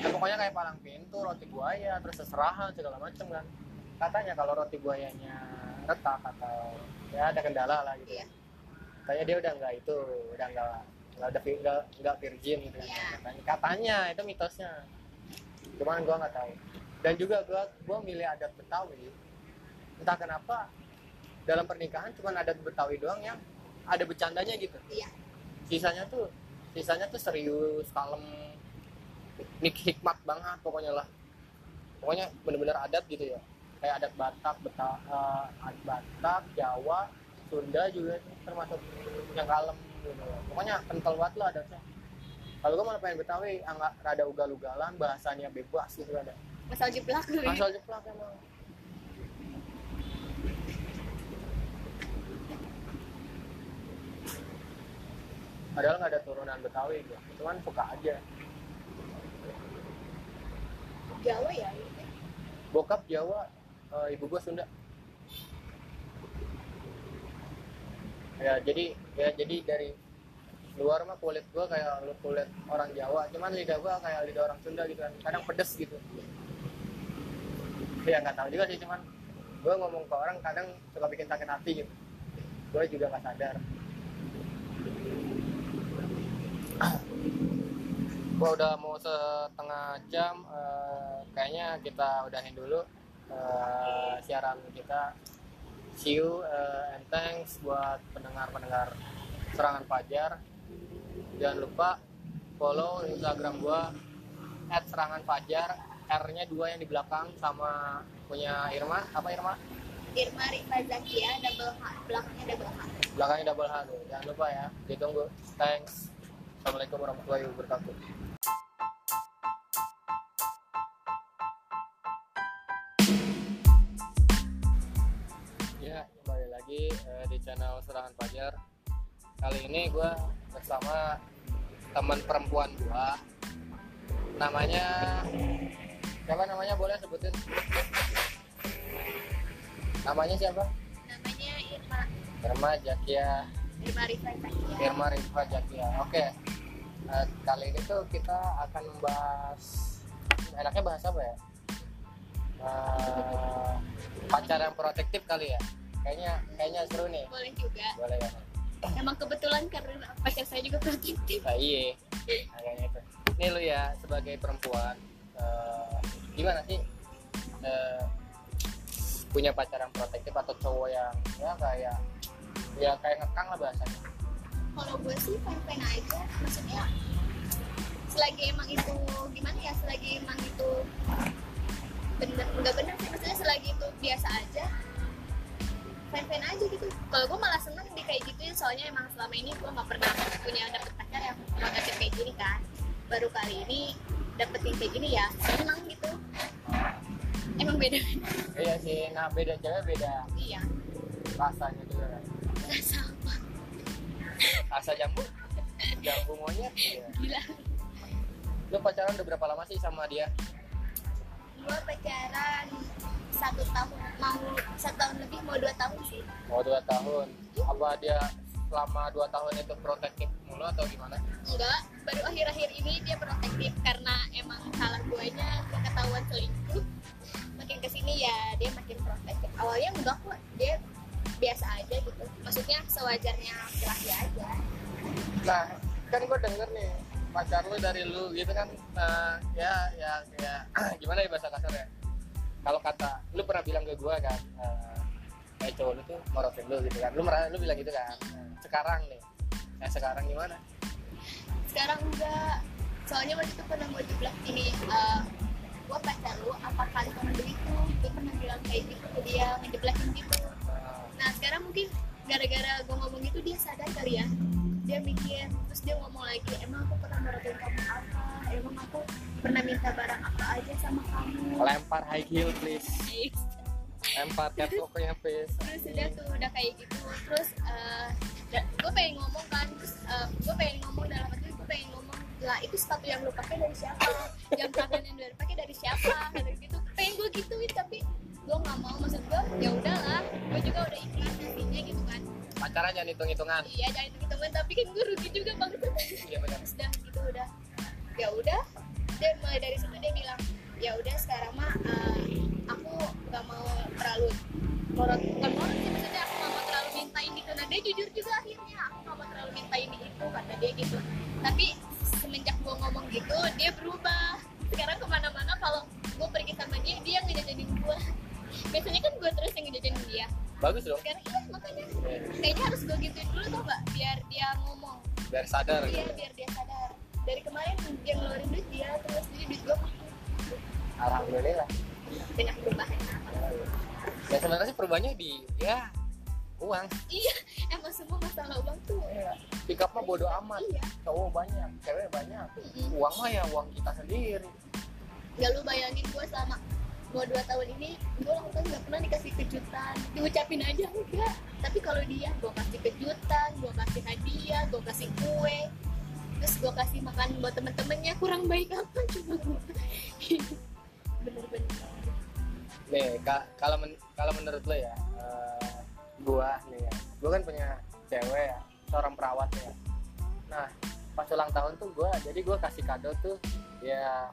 [SPEAKER 1] ya pokoknya kayak palang pintu roti buaya terus seserahan segala macem kan. Katanya kalau roti buayanya retak atau ya ada kendala lah gitu.
[SPEAKER 2] Iya.
[SPEAKER 1] katanya dia udah nggak itu udah nggak nggak ada nggak nggak virgin gitu kan.
[SPEAKER 2] Iya.
[SPEAKER 1] katanya katanya itu mitosnya. Cuman gua nggak tahu. Dan juga gua gua milih adat Betawi. Entah kenapa dalam pernikahan cuman adat Betawi doang yang ada bercandanya gitu.
[SPEAKER 2] Iya.
[SPEAKER 1] Sisanya tuh sisanya tuh serius kalem. Nik hikmat banget pokoknya lah. Pokoknya bener-bener adat gitu ya. Kayak adat Batak Beta, eh, adat Batak Jawa Sunda juga termasuk yang kalem pokoknya kental banget lah adatnya. Kalau gue malah pengen Betawi angga, rada ugal-ugalan bahasanya bebas gitu ada
[SPEAKER 2] masal jeblak dulu ya.
[SPEAKER 1] asal jeplak emang. Padahal nggak ada turunan Betawi gitu cuman suka aja.
[SPEAKER 2] Jawa ya gitu.
[SPEAKER 1] bokap Jawa eh, ibu gua Sunda. Ya jadi ya jadi dari luar mah kulit gua kayak kulit orang Jawa cuman lidah gua kayak lidah orang Sunda gitu kan kadang pedes gitu. Ya nggak tahu juga sih cuman gua ngomong ke orang kadang suka bikin sakit hati gitu. Gua juga nggak sadar. Gua udah mau setengah jam eh, kayaknya kita udahin dulu eh, siaran kita see you eh, and thanks buat pendengar-pendengar serangan fajar. Jangan lupa follow instagram gua at serangan fajar. R nya dua yang di belakang sama punya Irma. Apa Irma?
[SPEAKER 2] Irma Rifa Zakia double H belakangnya double H.
[SPEAKER 1] Belakangnya double H tuh. Jangan lupa ya. Ditunggu thanks. Assalamualaikum warahmatullahi wabarakatuh lagi eh, di channel serangan fajar kali ini gue bersama teman perempuan gua. Namanya siapa namanya? Boleh sebutin? Namanya siapa?
[SPEAKER 2] Namanya Irma.
[SPEAKER 1] Irma Jakia.
[SPEAKER 2] Irma Rifa Zakia
[SPEAKER 1] Irma Rifa Jakia. Oke. Eh, kali ini tuh kita akan membahas enaknya bahas apa ya? Eh, pacar yang protektif kali ya kayaknya kayaknya seru nih.
[SPEAKER 2] Boleh juga.
[SPEAKER 1] Boleh ya.
[SPEAKER 2] Emang kebetulan karena pacar saya juga protektif
[SPEAKER 1] nah, iya. Kayaknya itu. Ini lu ya sebagai perempuan eh, gimana sih eh, punya pacar yang protektif atau cowok yang ya kayak ya kayak ngekang lah bahasanya?
[SPEAKER 2] Kalau gue sih fine fine aja. Maksudnya selagi emang itu gimana ya selagi emang itu bener nggak bener sih. Maksudnya selagi itu biasa aja fine aja gitu. Kalau gue malah seneng di kayak gitu ya soalnya emang selama ini gue nggak pernah punya dapet pacar yang protektif kayak gini kan. Baru kali ini dapetin kayak gini ya seneng gitu. Emang beda.
[SPEAKER 1] Iya sih nah beda cewek beda.
[SPEAKER 2] Iya.
[SPEAKER 1] Rasanya juga. Kan
[SPEAKER 2] sama
[SPEAKER 1] rasa jambu. Jambu monyet iya.
[SPEAKER 2] gila.
[SPEAKER 1] Lu pacaran udah berapa lama sih sama dia?
[SPEAKER 2] Gue pacaran satu tahun mau satu tahun lebih mau dua tahun sih.
[SPEAKER 1] Mau dua tahun. Apa dia selama dua tahun itu protektif mulu atau gimana?
[SPEAKER 2] Enggak baru akhir-akhir ini dia protektif karena emang salah guanya gua ketahuan selingkuh. Makin ke sini ya dia makin protektif. Awalnya enggak kok dia biasa aja gitu. Maksudnya sewajarnya laki-laki aja.
[SPEAKER 1] Nah kan gue denger nih pacar lu dari lu gitu kan eh, ya ya ya [clears throat] gimana ya bahasa kasarnya kalau kata lu pernah bilang ke gue kan eh eh, cowok lu tuh morotin lu gitu kan. Lu merasa lu bilang gitu kan. Nah, sekarang nih. Nah sekarang gimana?
[SPEAKER 2] Sekarang enggak. Soalnya waktu itu pernah gue jeblak ini eh gue pacar lu apa kali kamu begitu gue pernah bilang kayak gitu ke dia ngejeblakin gitu.
[SPEAKER 1] Nah,
[SPEAKER 2] Nah sekarang mungkin gara-gara gue ngomong gitu dia sadar kali ya. Dia mikir, terus dia ngomong lagi Emang aku pernah merotin kamu apa? Emang aku pernah minta barang apa aja sama kamu?
[SPEAKER 1] lempar high heel please. Lempar catwalknya please [laughs]
[SPEAKER 2] Terus udah tuh, udah kayak gitu. Terus gue pengen ngomong kan. Terus gue pengen ngomong dalam hati gue pengen ngomong lah itu sepatu yang lu pakai dari siapa? Jam tangan yang lu pakai dari siapa? Kata gitu. Pengen gue gituin tapi gue nggak mau. Maksud gue ya udahlah. Gue juga udah ikhlas nantinya gitu kan.
[SPEAKER 1] Pacaran jangan hitung hitungan
[SPEAKER 2] iya jangan hitung tapi kan gue rugi juga bang.
[SPEAKER 1] Iya benar.
[SPEAKER 2] Sudah gitu udah ya udah dia mulai dari situ dia bilang ya udah sekarang mah eh, aku nggak mau terlalu morot bukan morot sih maksudnya aku nggak mau terlalu mintain gitu nah dia jujur juga akhirnya aku nggak mau terlalu mintain itu kata dia gitu. Tapi semenjak gue ngomong gitu dia berubah. Sekarang ke mana-mana kalau gue pergi sama dia dia ngejajanin gue biasanya kan gue terus yang ngejajanin dia.
[SPEAKER 1] Bagus dong.
[SPEAKER 2] Sekarang iya makanya. Kayaknya harus gue gituin dulu tau gak biar dia ngomong.
[SPEAKER 1] Biar sadar
[SPEAKER 2] iya
[SPEAKER 1] gitu.
[SPEAKER 2] biar dia sadar dari kemarin dia ngeluarin duit dia terus jadi duit gue
[SPEAKER 1] alhamdulillah.
[SPEAKER 2] Banyak perubahan.
[SPEAKER 1] Ya sebenarnya sih perubahannya di ya uang.
[SPEAKER 2] Iya emang semua masalah uang tuh.
[SPEAKER 1] Pick up mah bodo amat.
[SPEAKER 2] Iya.
[SPEAKER 1] Cowok banyak cewek banyak.
[SPEAKER 2] Mm-mm.
[SPEAKER 1] uang mah ya uang kita sendiri.
[SPEAKER 2] Gak lu bayangin gue selama mau dua tahun ini gue ulang tahun gak pernah dikasih kejutan. Diucapin aja enggak. Tapi kalau dia gue kasih kejutan gue kasih hadiah gue kasih kue terus gue kasih makan buat temen-temennya kurang baik apa? [laughs] Coba gue bener-bener.
[SPEAKER 1] Nih ka- kalau men- kalau menurut lo ya eh, gua nih ya gua kan punya cewek ya seorang perawat ya. Nah pas ulang tahun tuh gua jadi gua kasih kado tuh ya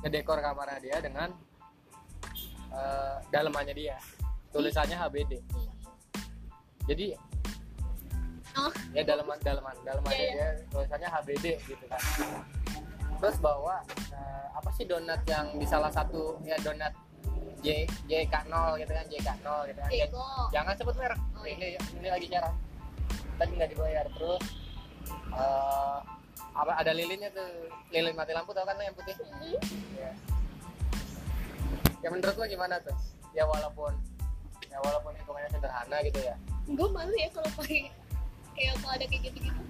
[SPEAKER 1] ngedekor kamarnya dia dengan eh, dalemannya dia. Tulisannya HBD jadi
[SPEAKER 2] oh
[SPEAKER 1] ya daleman daleman dalemannya
[SPEAKER 2] Iya,
[SPEAKER 1] dia tulisannya HBD gitu kan. Terus bawa eh, apa sih donat yang di salah satu ya donat J JK0 gitu kan JK0 gitu kan.
[SPEAKER 2] Diego
[SPEAKER 1] jangan sebut merek.
[SPEAKER 2] Oh, iya.
[SPEAKER 1] ini ini lagi siaran tadi nggak dibayar. Terus eh, apa ada lilinnya tuh. Lilin mati lampu tau kan yang putih?
[SPEAKER 2] Mhm.
[SPEAKER 1] ya. ya menurut lo gimana tuh? Ya walaupun ya walaupun hitungannya sederhana gitu ya.
[SPEAKER 2] Gue malu ya kalau pakai kayak kalau ada kayak gitu-gitu.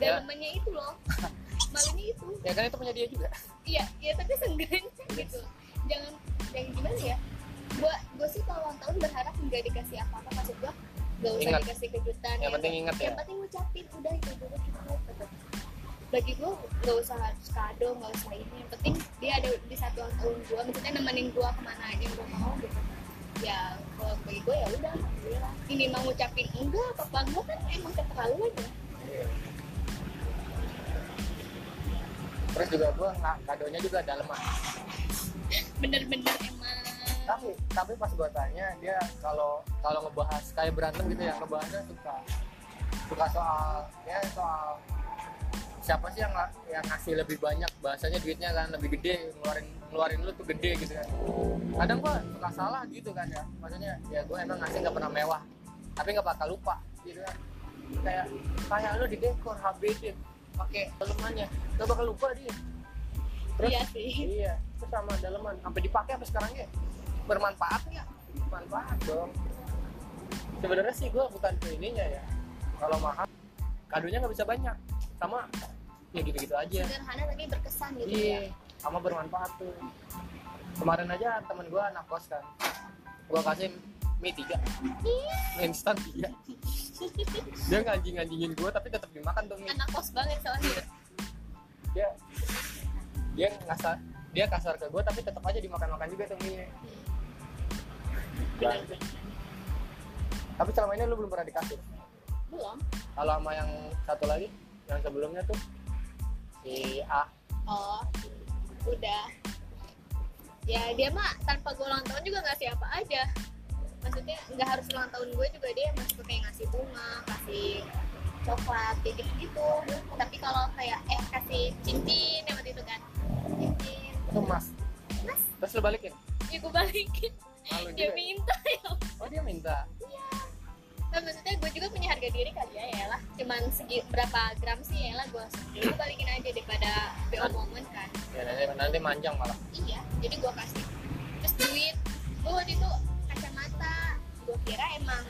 [SPEAKER 1] Ya.
[SPEAKER 2] dalamannya itu loh. [laughs] Malunya itu.
[SPEAKER 1] Ya kan itu punya dia juga.
[SPEAKER 2] Iya iya tapi seenggaknya gitu. Jangan yang gimana ya? Gua gua sih kalau ulang tahun berharap nggak dikasih apa-apa maksud gua nggak usah
[SPEAKER 1] Ingat.
[SPEAKER 2] dikasih kejutan
[SPEAKER 1] Yang penting ingat ya.
[SPEAKER 2] yang penting ngucapin udah itu dulu cukup gitu. bagi gua nggak usah harus kado nggak usah ini. Yang penting dia ada di satu ulang tahun gua maksudnya nemenin gua ke mana aja yang gua mau gitu ya kalau bagi gua ya udah alhamdulillah. Ini mau ngucapin enggak apa gua kan? Emang keterlaluan ya
[SPEAKER 1] terus juga gua nggak kadonya juga daleman [laughs]
[SPEAKER 2] bener-bener emang.
[SPEAKER 1] Tapi tapi pas gue tanya dia kalau kalau ngebahas kayak berantem gitu ya ngebahasnya suka suka soal ya soal siapa sih yang yang ngasih lebih banyak? Bahasanya duitnya kan lebih gede ngeluarin ngeluarin lu tuh gede gitu kan. Kadang gua suka salah gitu kan ya. Maksudnya ya gue emang ngasih nggak pernah mewah tapi nggak bakal lupa gitu kan. Kayak kayak lu di dekor HBD pakai dalemannya. Nggak bakal lupa dia terus
[SPEAKER 2] iya sih.
[SPEAKER 1] iya terus sama daleman. Sampai dipakai sampai sekarang ya bermanfaat nggak? Bermanfaat dong. Sebenarnya sih gue bukan ke ininya ya. Kalau mahal kadonya nggak bisa banyak. Sama ya gitu-gitu aja.
[SPEAKER 2] Sederhana tapi berkesan gitu
[SPEAKER 1] iya.
[SPEAKER 2] ya.
[SPEAKER 1] Sama bermanfaat tuh. Kemarin aja temen gue anak kos kan. Gue kasih mie tiga. Mie instan tiga. Dia nganjing nganjingin gue tapi tetap dimakan tuh mie.
[SPEAKER 2] Anak kos banget soalnya.
[SPEAKER 1] Dia dia ngasar dia kasar ke gue tapi tetap aja dimakan makan juga tuh mie.
[SPEAKER 2] Bener
[SPEAKER 1] tapi selama ini lu belum pernah dikasih?
[SPEAKER 2] Belum.
[SPEAKER 1] Kalau sama yang satu lagi yang sebelumnya tuh si A.
[SPEAKER 2] Oh udah. Ya dia mah tanpa gue ulang tahun juga ngasih apa aja. Maksudnya nggak harus ulang tahun gue juga dia masih kayak ngasih bunga kasih coklat kayak gitu gitu tapi kalau kayak eh kasih cincin ya waktu itu kan. Cincin.
[SPEAKER 1] Itu mas
[SPEAKER 2] mas
[SPEAKER 1] terus lu balikin?
[SPEAKER 2] Ya gue balikin.
[SPEAKER 1] Malu
[SPEAKER 2] dia
[SPEAKER 1] juga ya?
[SPEAKER 2] minta ya.
[SPEAKER 1] Oh dia minta
[SPEAKER 2] Nah, maksudnya gue juga punya harga diri kali ya ya lah. Cuman segi berapa gram sih ya lah gue gue balikin aja daripada BO momen kan.
[SPEAKER 1] Ya nanti nanti manjang malah.
[SPEAKER 2] Iya jadi gue kasih. Terus duit. Gue waktu itu kacamata gue kira emang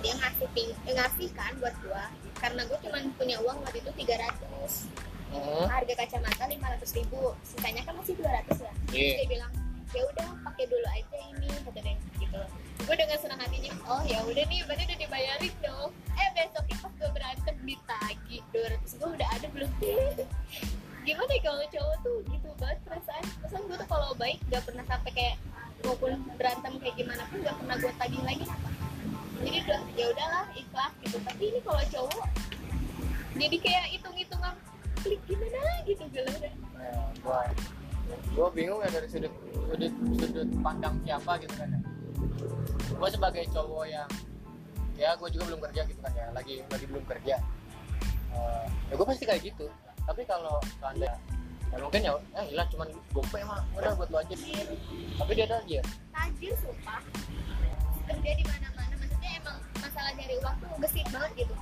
[SPEAKER 2] dia ngasih ping eh, ngasih kan buat gue karena gue cuman punya uang waktu itu 300
[SPEAKER 1] hmm.
[SPEAKER 2] harga kacamata 500 ribu sisanya kan masih 200 ya. Terus
[SPEAKER 1] Iya.
[SPEAKER 2] dia bilang ya udah pakai dulu aja ini kata dia gitu gue dengan senang hatinya oh ya udah nih berarti udah dibayarin dong. Eh besoknya pas gue berantem ditagi 200 gue udah ada belum? [laughs] Gimana ya kalau cowok tuh gitu banget perasaan? Perasaan gue tuh kalau baik gak pernah sampai kayak maupun berantem kayak gimana pun gak pernah gue tagih lagi. Jadi udah ya udahlah ikhlas gitu. Tapi ini kalau cowok jadi kayak hitung-hitungan klik gimana? gitu gitu
[SPEAKER 1] gua gua bingung ya dari sudut sudut sudut pandang siapa gitu kan ya gua sebagai cowok yang ya gua juga belum kerja gitu kan ya lagi lagi belum kerja. Eh, ya gua pasti kayak gitu. Tapi kalau anda ya mungkin ya eh gila cuman gope mah udah buat lo aja. Tapi dia ada aja.
[SPEAKER 2] Tajir sumpah. Kerja di mana-mana maksudnya emang masalah nyari uang tuh gesit banget gitu.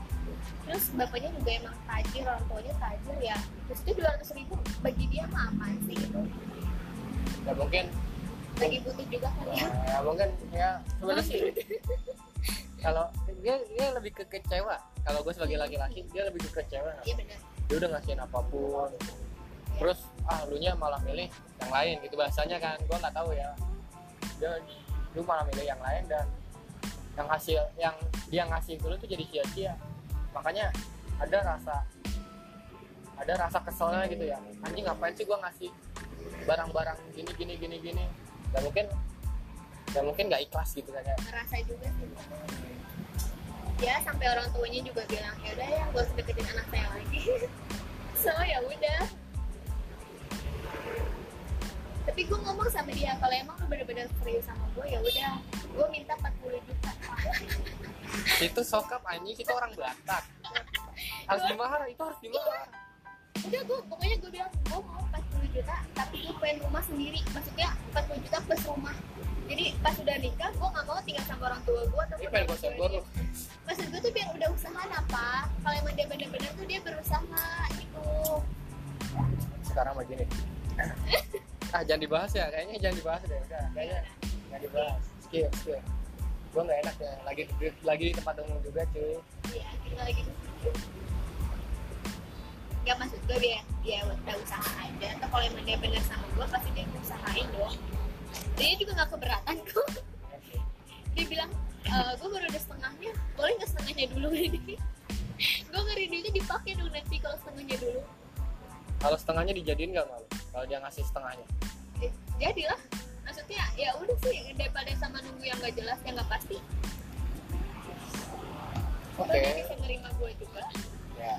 [SPEAKER 2] Terus bapaknya juga emang tajir orang tuanya tajir ya. Terus itu dua ratus ribu bagi dia mah aman sih gitu?
[SPEAKER 1] Ya mungkin
[SPEAKER 2] lagi butuh juga kan ya?
[SPEAKER 1] Ya mungkin ya. Sebenarnya sih. [laughs] Kalau dia dia lebih ke kecewa. Kalau gue sebagai laki-laki dia lebih ke kecewa.
[SPEAKER 2] Iya benar.
[SPEAKER 1] Dia udah ngasihin apa pun. Terus ah lu nya malah milih yang lain gitu bahasanya kan. Gue nggak tahu ya. Dia lu malah milih yang lain dan yang hasil yang dia ngasih ke lu tuh jadi sia-sia. Makanya ada rasa ada rasa keselnya gitu ya. Anjing ngapain sih gue ngasih barang-barang gini gini gini gini dan mungkin dan mungkin nggak ikhlas gitu kan ya.
[SPEAKER 2] Ngerasa juga sih. Ya sampai orang tuanya juga bilang ya udah ya gue usah deketin anak saya lagi. [laughs] So ya udah. Tapi gue ngomong sama dia kalau emang lu bener-bener serius sama gue ya udah. Gue minta 40 juta. [laughs]
[SPEAKER 1] Itu sokap anjing. Kita orang Batak. Harus dimahar itu harus dimahar
[SPEAKER 2] udah gue pokoknya gue bilang gue mau 40 juta tapi gue pengen rumah sendiri. Maksudnya 40 juta plus rumah. Jadi pas udah nikah gue gak mau tinggal sama orang tua gue atau
[SPEAKER 1] ini
[SPEAKER 2] sama
[SPEAKER 1] pengen gue
[SPEAKER 2] maksud gue tuh biar udah usaha apa kalau emang dia bener-bener tuh dia berusaha gitu.
[SPEAKER 1] Sekarang begini [laughs] ah jangan dibahas ya. Kayaknya jangan dibahas deh. Udah kayaknya jangan dibahas. Skip skip. Gue nggak enak ya. Lagi lagi di tempat umum juga cuy.
[SPEAKER 2] Iya, kita lagi Gak maksud gue dia dia udah usaha aja. Atau kalau emang dia bener sama gue pasti dia usahain dong. Dia juga gak keberatan kok. Dia bilang e, gue baru ada setengahnya. Boleh nggak setengahnya dulu? [laughs] Ini gue ngeri duitnya dipakai dong nanti kalau setengahnya dulu.
[SPEAKER 1] Kalau setengahnya dijadiin nggak malu kalau dia ngasih setengahnya.
[SPEAKER 2] Eh, jadilah. Maksudnya ya udah sih daripada sama nunggu yang gak jelas yang gak pasti.
[SPEAKER 1] Oke.
[SPEAKER 2] Dia bisa nerima gue juga.
[SPEAKER 1] Ya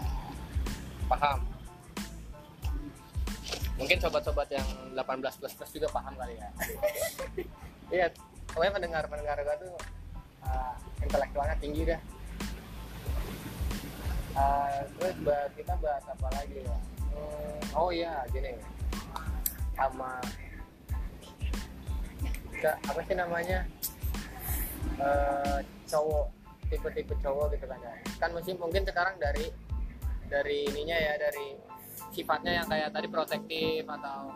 [SPEAKER 1] paham. Mungkin sobat-sobat yang 18 plus plus juga paham kali ya. [laughs] Iya pokoknya pendengar pendengar gue tuh uh, intelektualnya tinggi dah. Uh, terus bahas, kita bahas apa lagi ya? Hmm, oh iya gini. Sama apa sih namanya? Eh, cowok tipe-tipe cowok gitu kan ya. Kan mungkin mungkin sekarang dari dari ininya ya dari sifatnya yang kayak tadi protektif atau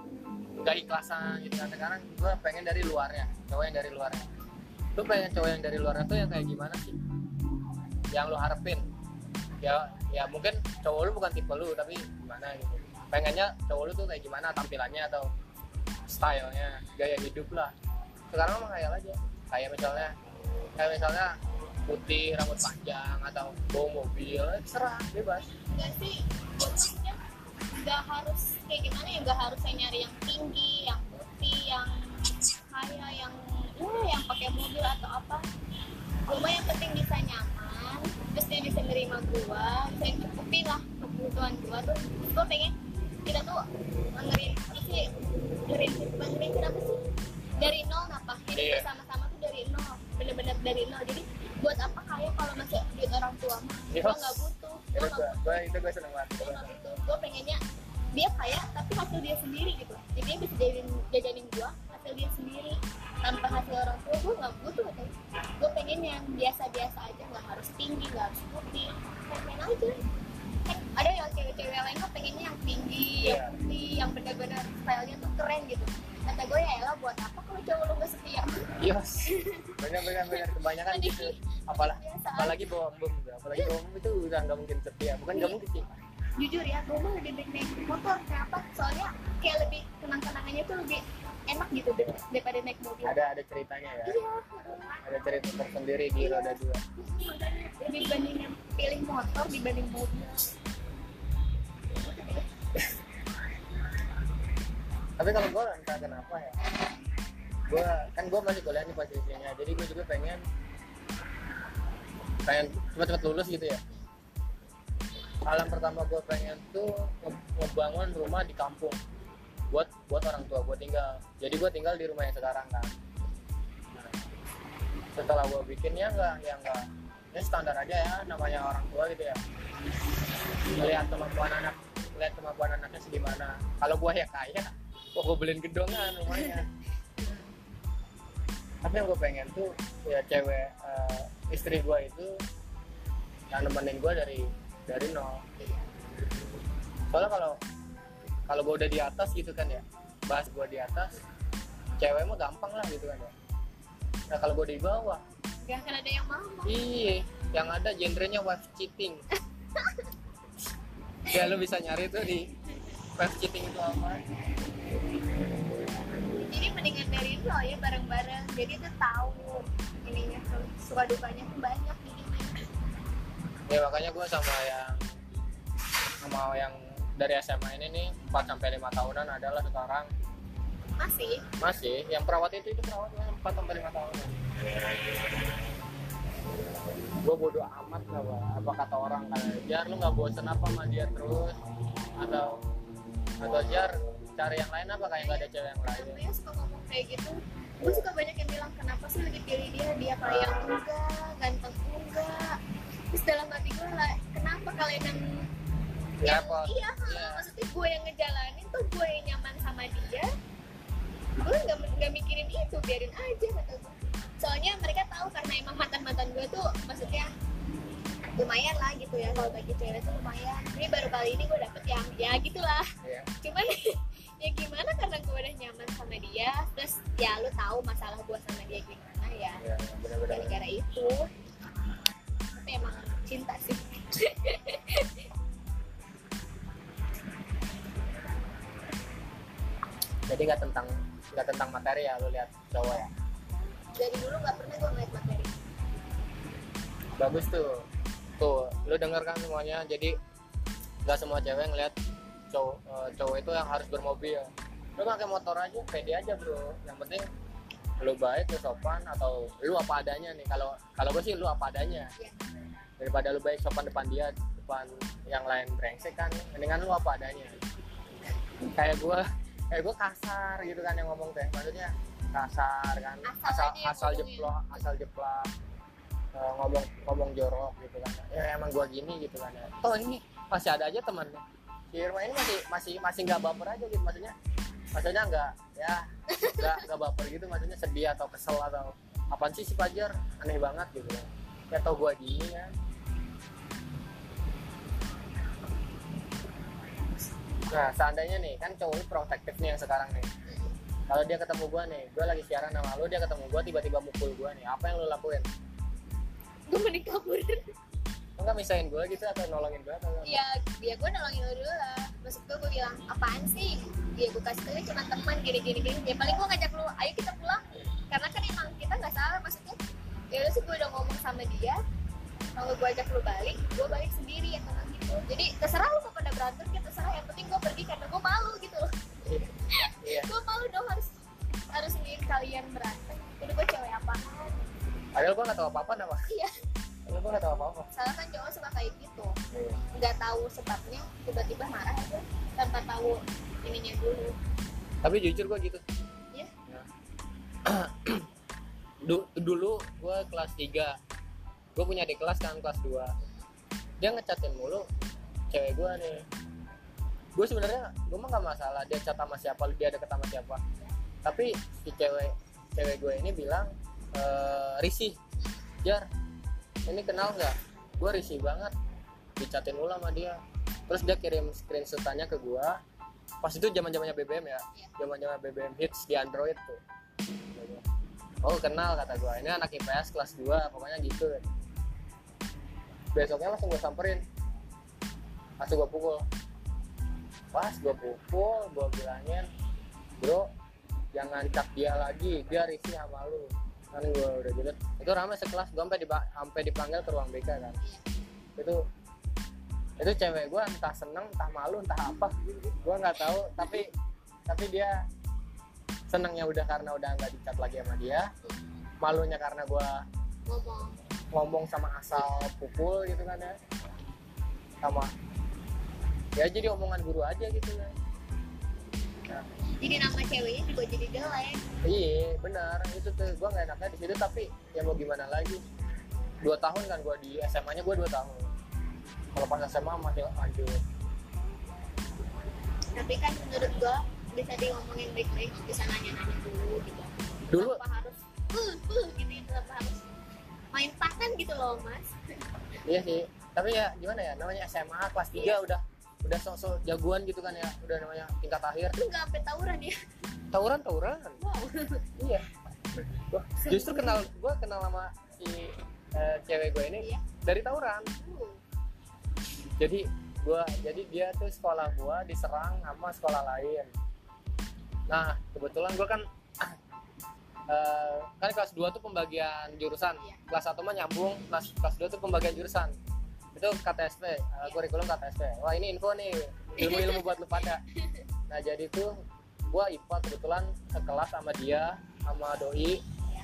[SPEAKER 1] nggak ikhlasan gitu. Kan sekarang gue pengen dari luarnya cowok yang dari luarnya. Lu pengen cowok yang dari luarnya tuh yang kayak gimana sih? Yang lu harapin? Ya ya mungkin cowok lu bukan tipe lu tapi gimana gitu. Pengennya cowok lu tuh kayak gimana tampilannya atau stylenya gaya hidup lah. Sekarang mah khayal aja. Kayak misalnya kayak misalnya putih rambut panjang atau bawa mobil serah bebas
[SPEAKER 2] Enggak sih, maksudnya nggak harus kayak gimana ya, nggak harus saya nyari yang tinggi, yang putih, yang kaya, yang ya, yang pakai mobil atau apa. Gue mah yang penting bisa nyaman, terus dia bisa nerima gue, bisa yang cukupin lah kebutuhan gue tuh. Gue pengen kita tuh ngerin apa sih, ngerin bukan ngerintis apa sih? Dari nol apa? Hidup
[SPEAKER 1] Iya.
[SPEAKER 2] bersama-sama tuh dari nol, bener-bener dari nol. Jadi buat apa kaya kalau masih duit orang tua mah?
[SPEAKER 1] Yes.
[SPEAKER 2] nggak butuh.
[SPEAKER 1] Itu
[SPEAKER 2] Gue
[SPEAKER 1] itu gue seneng banget.
[SPEAKER 2] Gue pengennya dia kaya tapi hasil dia sendiri gitu. Jadi dia bisa jajanin jajanin gue hasil dia sendiri. Tanpa hasil orang tua gue nggak butuh gitu gue pengen yang biasa-biasa aja nggak harus tinggi nggak harus putih. Pengen aja. Kan ada yang cewek-cewek lain mah pengennya yang tinggi yang
[SPEAKER 1] Iya.
[SPEAKER 2] putih yang benar-benar stylenya tuh keren gitu kata gue ya elah buat apa kalau cowok lu gak setia?
[SPEAKER 1] Yes banyak banyak banyak. Kebanyakan gitu. Apalah
[SPEAKER 2] biasa
[SPEAKER 1] apalagi bawa bom apalagi bawa bom itu udah nggak mungkin setia. Bukan nggak mungkin sih.
[SPEAKER 2] Jujur ya gue mah lebih baik naik motor. Kenapa? Soalnya kayak lebih kenang-kenangannya tuh lebih enak gitu dar- daripada naik mobil.
[SPEAKER 1] Ada ada ceritanya ya.
[SPEAKER 2] Iya.
[SPEAKER 1] Ada cerita tersendiri di roda dua.
[SPEAKER 2] Bandingnya pilih motor dibanding mobil [laughs]
[SPEAKER 1] tapi kalau gue entah kenapa ya. Gue kan gue masih kuliah nih posisinya. Jadi gue juga pengen pengen cepat-cepat lulus gitu ya. Yang pertama gue pengen tuh nge- ngebangun rumah di kampung. Buat buat orang tua gue tinggal. Jadi gue tinggal di rumah yang sekarang kan. Nah, setelah gue bikinnya enggak ya enggak ya standar aja ya namanya orang tua gitu ya. Melihat kemampuan anak lihat kemampuan anaknya segimana. Kalau gue ya kaya kok gue beliin gedongan rumahnya. Tapi yang gue pengen tuh ya cewek eh, istri gue itu yang nemenin gue dari dari nol. Soalnya kalau kalau gue udah di atas gitu kan ya bahas gue di atas cewek mah gampang lah gitu kan ya. Nah kalau gue di bawah.
[SPEAKER 2] Gak akan ada yang mau
[SPEAKER 1] iya yang ada genrenya wife cheating. [laughs] Ya lu bisa nyari tuh di wife cheating itu apa
[SPEAKER 2] dari nol ya bareng-bareng. Jadi tuh tahu ininya tuh suka dukanya tuh banyak jadinya.
[SPEAKER 1] Ya makanya gue sama yang sama yang dari SMA ini nih 4 sampai 5 tahunan adalah sekarang.
[SPEAKER 2] Masih?
[SPEAKER 1] Masih. Yang perawat itu itu perawat yang 4 sampai 5 tahunan gue bodoh amat lah Pak. apa kata orang kayak jar lu nggak bosen apa sama dia terus? Atau atau jar cari yang lain apa kayak nggak ada cewek yang lain?
[SPEAKER 2] gue suka ngomong kayak gitu. Gue suka banyak yang bilang kenapa sih lagi pilih dia? Dia kaya enggak? Ganteng enggak? Terus dalam hati gue lah kenapa kalian yang
[SPEAKER 1] ya
[SPEAKER 2] yang- iya,
[SPEAKER 1] Iya.
[SPEAKER 2] maksudnya gue yang ngejalanin tuh gue yang nyaman sama dia. Gue nggak nggak mikirin itu biarin aja kata gue soalnya mereka tahu karena emang mantan mantan gue tuh maksudnya lumayan lah gitu ya kalau bagi cewek tuh lumayan. Ini baru kali ini gue dapet yang ya gitulah
[SPEAKER 1] ya
[SPEAKER 2] cuman [laughs] ya gimana? Karena gue udah nyaman sama dia. Terus ya lu tahu masalah gue sama dia gimana ya.
[SPEAKER 1] Ya benar-benar.
[SPEAKER 2] Gara-gara itu tapi emang cinta sih. [laughs]
[SPEAKER 1] Jadi nggak tentang nggak tentang materi ya lu lihat cowok ya?
[SPEAKER 2] Dari dulu nggak pernah gue ngeliat materi.
[SPEAKER 1] Bagus tuh. Tuh lu denger kan semuanya? Jadi nggak semua cewek ngeliat cowok eh, cowok itu yang harus bermobil. Lu pakai motor aja pede aja bro. Yang penting lu baik lu sopan atau lu apa adanya nih. Kalau kalau gue sih lu apa adanya.
[SPEAKER 2] Ya
[SPEAKER 1] daripada lu baik sopan depan dia depan yang lain brengsek kan mendingan lu apa adanya. Kayak gue kayak gue kasar gitu kan yang ngomong teh. Maksudnya kasar kan
[SPEAKER 2] Asal
[SPEAKER 1] asal asal jeplok asal jeplak Eh, ngomong ngomong jorok gitu kan. Ya emang gue gini gitu kan ya. Oh ini masih ada aja temannya si Irma ini masih masih masih nggak baper aja gitu maksudnya maksudnya nggak ya nggak nggak baper gitu maksudnya sedih atau kesel atau apaan sih si Fajar aneh banget gitu kan ya tau gue gini ya Nah, seandainya nih, kan cowok ini protektif nih yang sekarang nih. Kalau dia ketemu gua nih, gua lagi siaran sama lu, dia ketemu gua tiba-tiba mukul gua nih. Apa yang lu lakuin?
[SPEAKER 2] gue mending kabur
[SPEAKER 1] Enggak misahin gua gitu atau nolongin gua atau apa?
[SPEAKER 2] ya ya gue nolongin lo dulu lah. Maksud gue gue bilang apaan sih? Ya gue kasih tau cuma teman gini gini. Gini ya paling gue ngajak lu ayo kita pulang. Karena kan emang kita nggak salah maksudnya ya udah sih gue udah ngomong sama dia. Kalau gue ajak lu balik gue balik sendiri ya karena gitu. Jadi terserah lu mau pada berantem ya terserah. Yang penting gue pergi karena gue malu gitu. Loh
[SPEAKER 1] Iya. [laughs]
[SPEAKER 2] gue malu dong harus harus sendiri kalian berantem. Udah gue cewek apaan?
[SPEAKER 1] Padahal gua nggak tahu apa-apa nama.
[SPEAKER 2] iya
[SPEAKER 1] Padahal gua nggak tahu apa-apa.
[SPEAKER 2] salah kan cowok suka kayak gitu nggak tahu sebabnya tiba-tiba marah aja tanpa tahu ininya dulu
[SPEAKER 1] Tapi jujur gua gitu.
[SPEAKER 2] Iya.
[SPEAKER 1] Ya. [clears throat] Du- dulu gua kelas 3 gue punya di kelas kan kelas 2 dia ngecatin mulu cewek gua nih gue sebenarnya gue mah nggak masalah dia chat sama siapa dia deket sama siapa tapi si cewek cewek gue ini bilang eh risih jar ini kenal nggak? Gue risih banget. Dicatin mulu sama dia. Terus dia kirim screenshotannya ke gue pas itu zaman zamannya BBM ya? Zaman zaman BBM hits di Android tuh. Oh kenal kata gue ini anak IPS kelas 2 pokoknya gitu. Besoknya langsung gue samperin. Langsung gue pukul. Pas gue pukul gue bilangin bro jangan cap dia lagi. Dia risih sama lu kan gue udah jelas. Itu ramai sekelas gue sampai dipa- sampai dipanggil ke ruang BK kan. Itu itu cewek gue entah seneng entah malu entah apa. Gue nggak tahu tapi tapi dia senengnya udah karena udah nggak dicat lagi sama dia. Malunya karena gue
[SPEAKER 2] ngomong
[SPEAKER 1] ngomong sama asal pukul gitu kan ya. Sama ya jadi omongan guru aja gitu kan
[SPEAKER 2] jadi nama ceweknya juga jadi jelek.
[SPEAKER 1] Iya benar. Itu tuh gue nggak enaknya di situ tapi ya mau gimana lagi? Dua tahun kan gue di SMA nya gue dua tahun. Kalau pas SMA masih lanjut.
[SPEAKER 2] Tapi kan menurut gua bisa diomongin baik-baik bisa nanya-nanya dulu gitu.
[SPEAKER 1] Dulu?
[SPEAKER 2] Tanpa harus uh uh gitu ya tanpa harus main tangan gitu loh mas.
[SPEAKER 1] Iya sih. Tapi ya gimana ya? Namanya SMA kelas 3
[SPEAKER 2] Iya.
[SPEAKER 1] udah udah sok-sok jagoan gitu kan ya udah namanya tingkat akhir.
[SPEAKER 2] Lu nggak sampai tawuran ya?
[SPEAKER 1] Tawuran tawuran.
[SPEAKER 2] Wow.
[SPEAKER 1] Iya. Gua justru kenal gue kenal sama si eh, cewek gue ini
[SPEAKER 2] Iya.
[SPEAKER 1] dari tawuran.
[SPEAKER 2] Uh,
[SPEAKER 1] jadi gua jadi dia tuh sekolah gua diserang sama sekolah lain. Nah kebetulan gua kan [clears throat] eh, kan kelas 2 tuh pembagian jurusan.
[SPEAKER 2] Iya.
[SPEAKER 1] kelas 1 mah nyambung kelas kelas 2 tuh pembagian jurusan itu KTSP eh, kurikulum KTSP wah ini info nih [laughs] ilmu-ilmu buat lu pada. Nah jadi tuh gua IPA kebetulan sekelas sama dia sama doi.
[SPEAKER 2] Iya.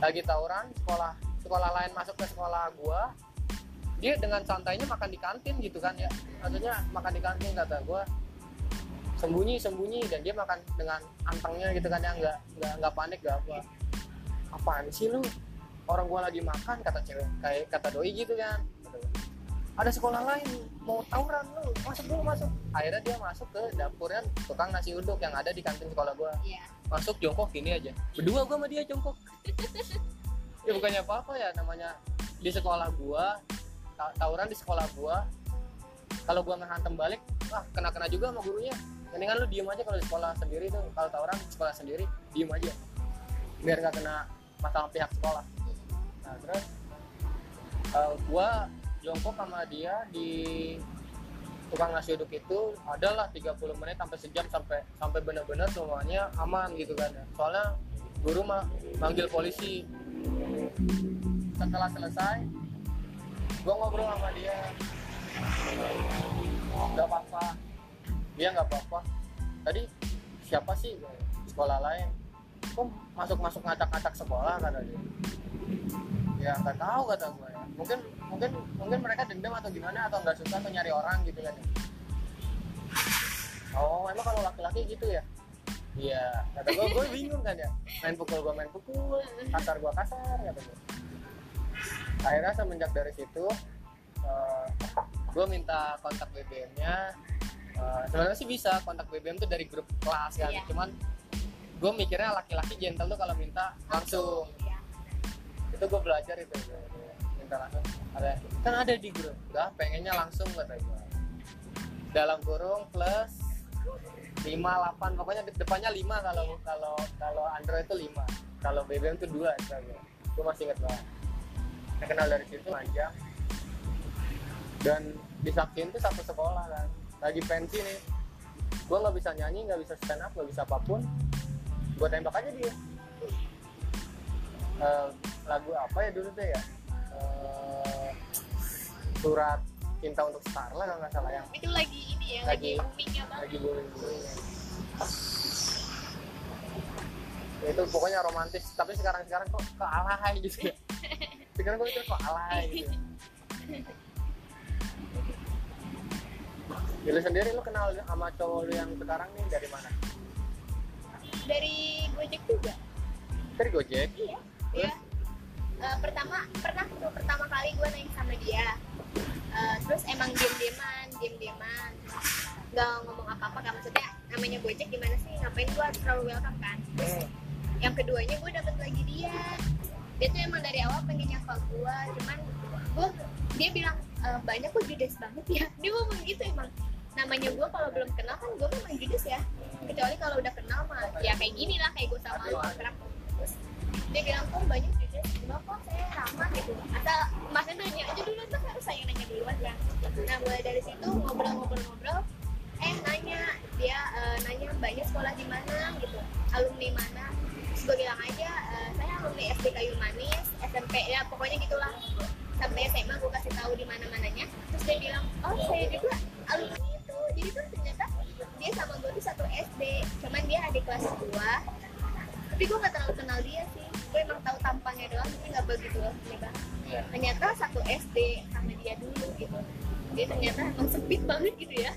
[SPEAKER 1] lagi tawuran sekolah sekolah lain masuk ke sekolah gua. Dia dengan santainya makan di kantin gitu kan ya. Maksudnya makan di kantin kata gua. Sembunyi sembunyi dan dia makan dengan antengnya gitu kan ya. Nggak nggak nggak panik nggak apa. Apaan sih lu? Orang gua lagi makan kata cewek kayak kata doi gitu kan ada sekolah lain mau tawuran lu masuk dulu masuk. Akhirnya dia masuk ke dapurnya tukang nasi uduk yang ada di kantin sekolah gua.
[SPEAKER 2] Iya.
[SPEAKER 1] Masuk jongkok gini aja. Berdua gua sama dia jongkok. Ya bukannya apa apa ya namanya di sekolah gua ta- tawuran di sekolah gua. Kalau gua ngehantem balik wah kena kena juga sama gurunya. Mendingan lu diem aja kalau di sekolah sendiri tuh kalau tawuran di sekolah sendiri diem aja. Biar nggak kena masalah pihak sekolah. Nah terus eh, gua jongkok sama dia di tukang nasi uduk itu adalah 30 menit sampai sejam sampai sampai benar-benar semuanya aman gitu kan. Ya. soalnya guru mah manggil polisi. Setelah selesai gua ngobrol sama dia. Nggak apa-apa. Dia nggak apa-apa. Tadi siapa sih? Sekolah lain. Kok masuk-masuk ngacak-ngacak sekolah kata dia. Ya nggak tahu kata gue mungkin mungkin mungkin mereka dendam atau gimana atau nggak suka atau nyari orang gitu kan ya. Oh emang kalau laki-laki gitu ya? Iya. Kata gue gue bingung kan ya. Main pukul gue main pukul. Kasar gue kasar kata gue akhirnya semenjak dari situ uh, gue minta kontak BBM-nya uh, sebenarnya sih bisa kontak BBM tuh dari grup kelas kan.
[SPEAKER 2] Iya.
[SPEAKER 1] cuman gue mikirnya laki-laki gentle tuh kalau minta langsung.
[SPEAKER 2] Ya.
[SPEAKER 1] itu gue belajar itu minta langsung ada kan ada di grup udah pengennya langsung kata gue dalam kurung plus 5 8 pokoknya de- depannya 5 kalau kalau kalau Android itu 5 kalau BBM itu 2 gue gue masih inget banget. Saya kenal dari situ panjang. Dan disaksin tuh satu sekolah kan. Lagi pensi nih. Gue nggak bisa nyanyi nggak bisa stand up nggak bisa apa pun. Gue tembak aja dia. Eh, lagu apa ya dulu tuh ya Surat cinta untuk Starla kalau nggak salah yang
[SPEAKER 2] itu lagi ini ya
[SPEAKER 1] Lagi-
[SPEAKER 2] boomingnya banget
[SPEAKER 1] lagi booming itu pokoknya romantis tapi sekarang [laughs] sekarang kok kok alay gitu ya sekarang gue mikir kok alay gitu ya. Ya, lu sendiri lu kenal sama cowok lu yang sekarang nih dari mana?
[SPEAKER 2] dari Gojek juga
[SPEAKER 1] Dari Gojek.
[SPEAKER 2] iya
[SPEAKER 1] Terus?
[SPEAKER 2] iya Eh, pertama pernah tuh pertama kali gue naik sama dia. Eh, terus emang diem dieman diem dieman nggak ngomong apa apa kan maksudnya namanya Gojek gimana sih? Ngapain gue terlalu welcome kan? Terus yang keduanya gue dapet lagi dia. Dia tuh emang dari awal pengen nyapa gue cuman gue dia bilang "E, banyak kok judes banget ya? [laughs] Dia ngomong gitu emang. Namanya gue kalau belum kenal kan gue memang judes ya. Kecuali kalau udah kenal mah ya kayak gini lah kayak gue sama lo terus dia bilang kok banyak kok saya ramah gitu. Asal masnya nanya aja dulu tuh harus saya nanya duluan kan nah mulai dari situ ngobrol-ngobrol-ngobrol eh nanya. Dia eh, nanya banyak sekolah di mana? gitu. Alumni mana? Terus gue bilang aja eh, saya alumni SD Kayu Manis SMP ya pokoknya gitulah. Sampai SMA gue kasih tahu di mana mananya terus dia bilang oh saya juga alumni itu. Jadi tuh ternyata dia sama gue tuh satu SD cuman dia adik kelas gue tapi gue gak terlalu kenal dia sih gue emang tahu tampangnya doang tapi nggak begitu ini banget
[SPEAKER 1] Iya.
[SPEAKER 2] ternyata satu SD sama dia dulu gitu dia ternyata emang sempit banget gitu ya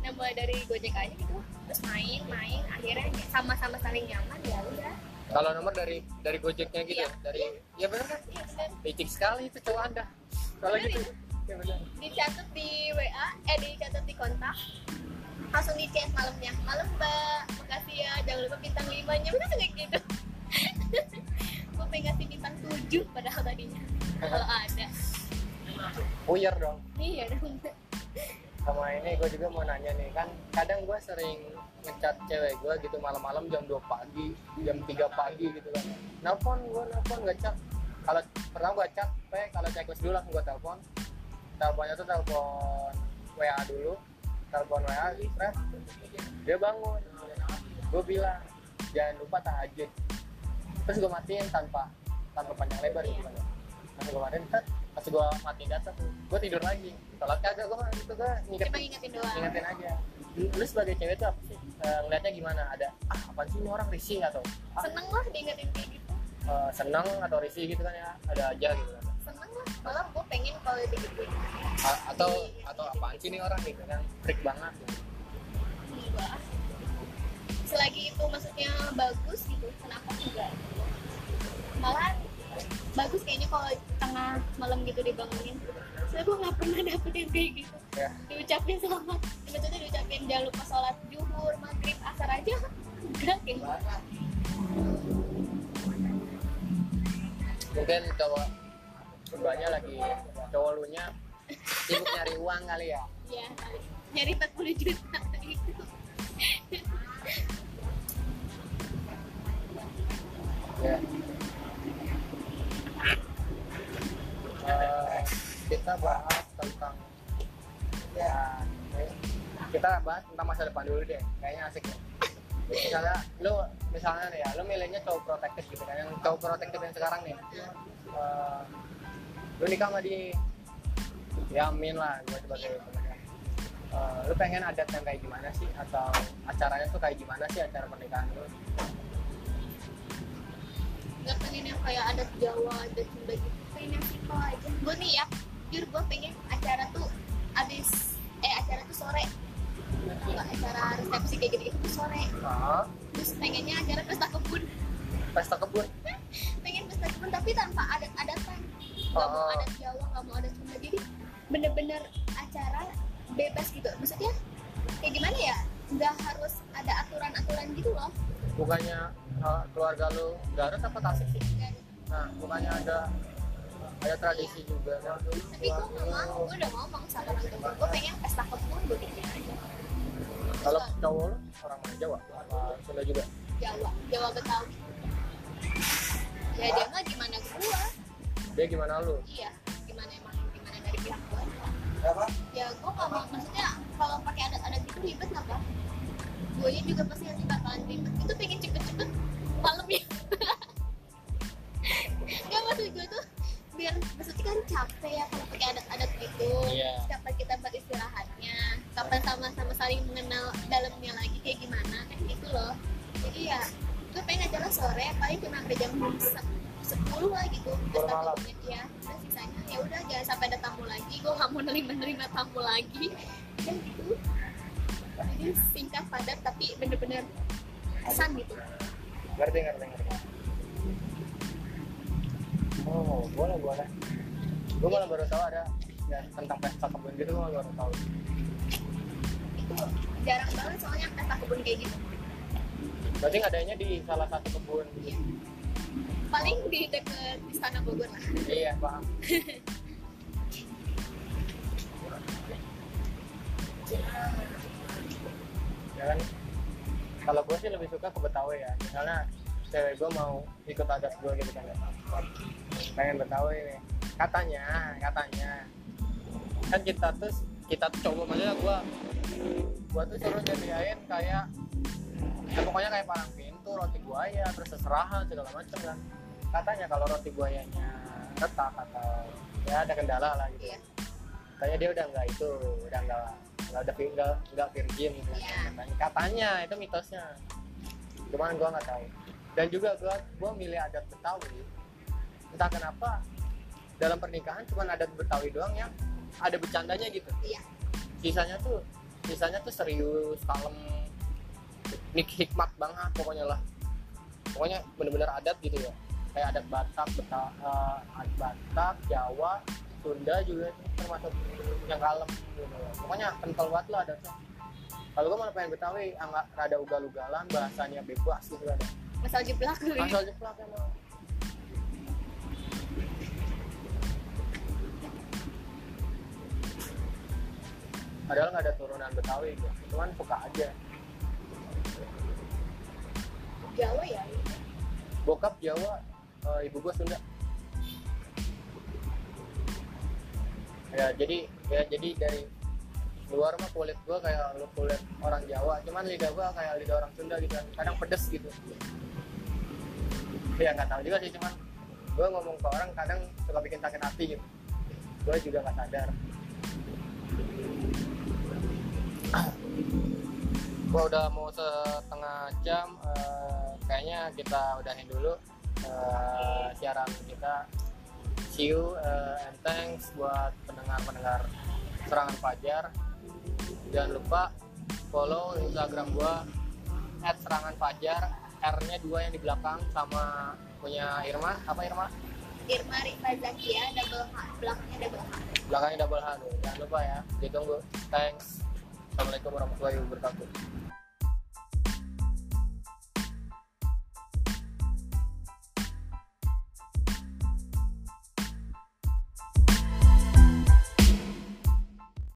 [SPEAKER 2] nah mulai dari gojek aja gitu terus main main akhirnya sama-sama saling nyaman ya udah
[SPEAKER 1] Kalau nomor dari dari Gojeknya gitu
[SPEAKER 2] Iya.
[SPEAKER 1] ya? Dari ya benar kan?
[SPEAKER 2] iya bener
[SPEAKER 1] Licik sekali itu cowok Anda. Kalau gitu. Ya benar.
[SPEAKER 2] dicatat di WA eh dicatat di kontak langsung di chat malamnya malam mbak makasih ya jangan lupa bintang limanya bener kayak gitu gue pengen ngasih bintang tujuh padahal tadinya. Kalau ada.
[SPEAKER 1] Puyer dong.
[SPEAKER 2] iya dong
[SPEAKER 1] sama ini gue juga mau nanya nih kan kadang gue sering ngecat cewek gue gitu malam-malam jam 2 pagi jam 3 pagi gitu kan. Nelpon gue nelpon nggak chat. Kalau pertama gue chat pe kalau checklist dulu langsung gue telepon. Teleponnya tuh telepon WA dulu. Telepon WA Fred dia bangun. Gue bilang jangan lupa tahajud terus gue matiin tanpa tanpa panjang lebar gitu kan. Langsung gue matiin set pas gue matiin data tuh gue tidur lagi. Sholat kagak gue itu gue ngingetin
[SPEAKER 2] cuma ingetin doang.
[SPEAKER 1] ingetin aja. Lu sebagai cewek tuh apa sih? Eh, ngeliatnya gimana? Ada ah apa sih ini orang risih atau ah,
[SPEAKER 2] seneng lah diingetin kayak gitu.
[SPEAKER 1] Eh, seneng atau risih gitu kan ya ada aja gitu kan.
[SPEAKER 2] Seneng lah. Malah gue pengen kalau digituin.
[SPEAKER 1] A- atau atau apaan sih ini orang gitu kan? Freak banget. Gitu.
[SPEAKER 2] Selagi itu maksudnya bagus gitu kenapa enggak? Malah bagus kayaknya kalau tengah malam gitu dibangunin. Saya gue nggak pernah dapet yang kayak gitu.
[SPEAKER 1] Ya.
[SPEAKER 2] Diucapin selamat maksudnya diucapin jangan lupa sholat zuhur maghrib asar aja. Enggak gitu.
[SPEAKER 1] mungkin cowok banyak lagi cowok lu nya sibuk nyari uang kali ya?
[SPEAKER 2] Ya nyari 40 juta. gitu [laughs]
[SPEAKER 1] kita bahas tentang ya kita bahas tentang masa depan dulu deh kayaknya asik ya. Misalnya lu misalnya nih ya lu milihnya cowok protektif gitu kan yang cowok protektif yang sekarang nih. Eh, lu nikah sama dia. Ya amin lah gue sebagai temennya. Eh, lu pengen adat yang kayak gimana sih? Atau acaranya tuh kayak gimana sih acara pernikahan lu
[SPEAKER 2] nggak pengen yang kayak adat Jawa adat Sunda gitu. Pengen yang simpel aja. Gue nih ya jujur gue pengen acara tuh abis eh acara tuh sore. Nggak acara resepsi kayak gitu itu sore.
[SPEAKER 1] Ah
[SPEAKER 2] terus pengennya acara pesta kebun.
[SPEAKER 1] Pesta kebun? [laughs]
[SPEAKER 2] Pengen pesta kebun tapi tanpa adat-adatan. Nggak mau
[SPEAKER 1] Oh.
[SPEAKER 2] adat Jawa nggak mau adat Sunda. Jadi bener-bener acara bebas gitu. Maksudnya kayak gimana ya? Nggak harus ada aturan-aturan gitu loh
[SPEAKER 1] bukannya uh, keluarga lu Garut apa Tasik sih.
[SPEAKER 2] Nggak
[SPEAKER 1] nah bukannya ada ada tradisi juga. Kan
[SPEAKER 2] tapi gue nggak mau gue udah ngomong sama orang tua. Gue pengen pesta kebun gue bikin aja
[SPEAKER 1] kalau cowok orang mana? Jawa? Sunda juga?
[SPEAKER 2] Jawa. Jawa Betawi. Ya dia mah gimana gua?
[SPEAKER 1] Dia gimana lu?
[SPEAKER 2] Iya gimana emang gimana dari pihak gua?
[SPEAKER 1] Apa?
[SPEAKER 2] Ya gua nggak mau. Maksudnya kalau pakai adat-adat gitu ribet apa gue juga pasti nanti bakalan ribet itu pengen cepet-cepet malam ya [laughs] nggak maksud gue tuh biar maksudnya kan capek ya kalau pakai adat-adat gitu.
[SPEAKER 1] Iya.
[SPEAKER 2] kapan kita beristirahatnya kapan sama-sama saling mengenal dalamnya lagi kayak gimana kan gitu loh. Jadi ya gue pengen acara sore paling cuma sampai jam se- sepuluh lah gitu
[SPEAKER 1] Sepuluh malam.
[SPEAKER 2] ya. Udah sisanya ya udah jangan sampai ada tamu lagi gue nggak mau nerima nerima tamu lagi. Dan gitu jadi singkat padat tapi bener-bener kesan gitu.
[SPEAKER 1] Ngerti ngerti ngerti. Oh boleh boleh. Gue malah baru tahu ada ya tentang pesta kebun gitu gue baru tahu.
[SPEAKER 2] Itu jarang banget soalnya pesta kebun kayak gitu.
[SPEAKER 1] Berarti ngadanya di salah satu kebun.
[SPEAKER 2] Iya. paling di deket istana Bogor lah.
[SPEAKER 1] Iya paham. ya [laughs] kan kalau gue sih lebih suka ke Betawi ya. Misalnya cewek gue mau ikut adat gue gitu kan. Pengen Betawi nih. Katanya katanya. Kan kita tuh kita tuh coba maksudnya gue gue tuh suruh nyediain kayak ya pokoknya kayak palang pintu roti buaya terus seserahan segala macam kan katanya kalau roti buayanya retak atau ya ada kendala lah gitu.
[SPEAKER 2] Iya
[SPEAKER 1] katanya dia udah nggak itu udah nggak nggak ada nggak nggak virgin. Gitu katanya katanya itu mitosnya. Cuman gua nggak tahu. Dan juga gua gua milih adat Betawi. Entah kenapa dalam pernikahan cuma adat Betawi doang yang ada bercandanya gitu.
[SPEAKER 2] Iya.
[SPEAKER 1] Sisanya tuh sisanya tuh serius kalem. Nik hikmat banget pokoknya lah. Pokoknya bener-bener adat gitu ya. Kayak adat Batak Beta, eh, adat Batak Jawa Sunda juga termasuk yang kalem gitu. Pokoknya kental banget lah adatnya kalau gue malah pengen Betawi agak rada ugal-ugalan bahasanya bebas gitu ada.
[SPEAKER 2] Masal jeblak dulu ya.
[SPEAKER 1] asal jeplak emang. Padahal nggak ada turunan Betawi gue cuman suka aja.
[SPEAKER 2] Jawa ya?
[SPEAKER 1] Bokap Jawa eh, ibu gue Sunda ya jadi ya jadi dari luar mah kulit gue kayak kulit orang Jawa cuman lidah gue kayak lidah orang Sunda gitu kan kadang pedes gitu. Ya nggak tahu juga sih cuman gue ngomong ke orang kadang suka bikin sakit hati gitu. Gue juga nggak sadar. [coughs] Gue udah mau setengah jam eh, kayaknya kita udahin dulu eh, siaran kita see you eh, and thanks buat pendengar-pendengar serangan fajar. Jangan lupa follow instagram gua at serangan fajar. R nya dua yang di belakang sama punya Irma. Apa Irma?
[SPEAKER 2] Irma Rifa Zakia double H belakangnya double H.
[SPEAKER 1] Belakangnya double H tuh. jangan lupa ya. Ditunggu thanks. Assalamualaikum warahmatullahi wabarakatuh